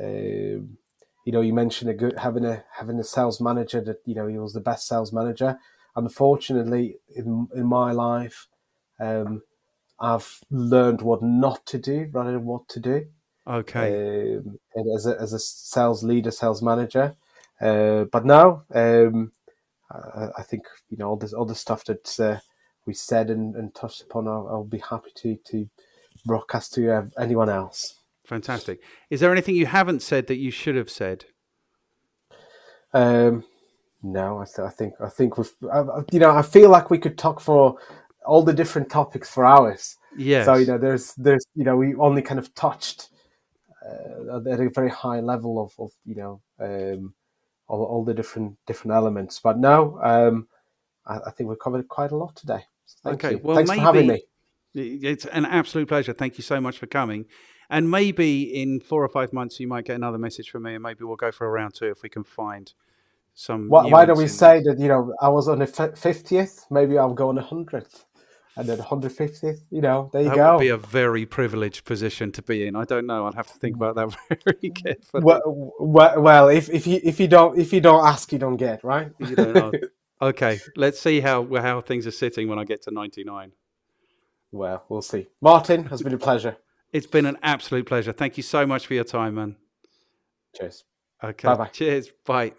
um you know, you mentioned a good having a having a sales manager that you know he was the best sales manager. Unfortunately, in in my life, um, I've learned what not to do rather than what to do. okay. Um, and as a as a sales leader, sales manager. Uh, but now, um, I, I think you know all this other stuff that uh, we said and, and touched upon. I'll, I'll be happy to to broadcast to anyone else. Fantastic. Is there anything you haven't said that you should have said? Um, no, I, th- I think I think we've I, you know I feel like we could talk for all the different topics for hours. Yes. So you know, there's there's you know we only kind of touched uh, at a very high level of, of you know um, all, all the different different elements. But no, um, I, I think we've covered quite a lot today. So thank Okay, you. well, Thanks for having me. It's an absolute pleasure. Thank you so much for coming. And maybe in four or five months, you might get another message from me, and maybe we'll go for a round two if we can find some. Why, why don't we say that you know I was on the fiftieth? Maybe I'll go on the hundredth, and then hundred fiftieth. You know, there you That go. That would be a very privileged position to be in. I don't know. I'd have to think about that *laughs* very carefully. well, well, well, if if you if you don't if you don't ask, you don't get right. You don't *laughs* okay, let's see how how things are sitting when I get to ninety nine. Well, we'll see. Martin, has been a pleasure. It's been an absolute pleasure. Thank you so much for your time, man. Cheers. Okay. Bye-bye. Cheers. Bye.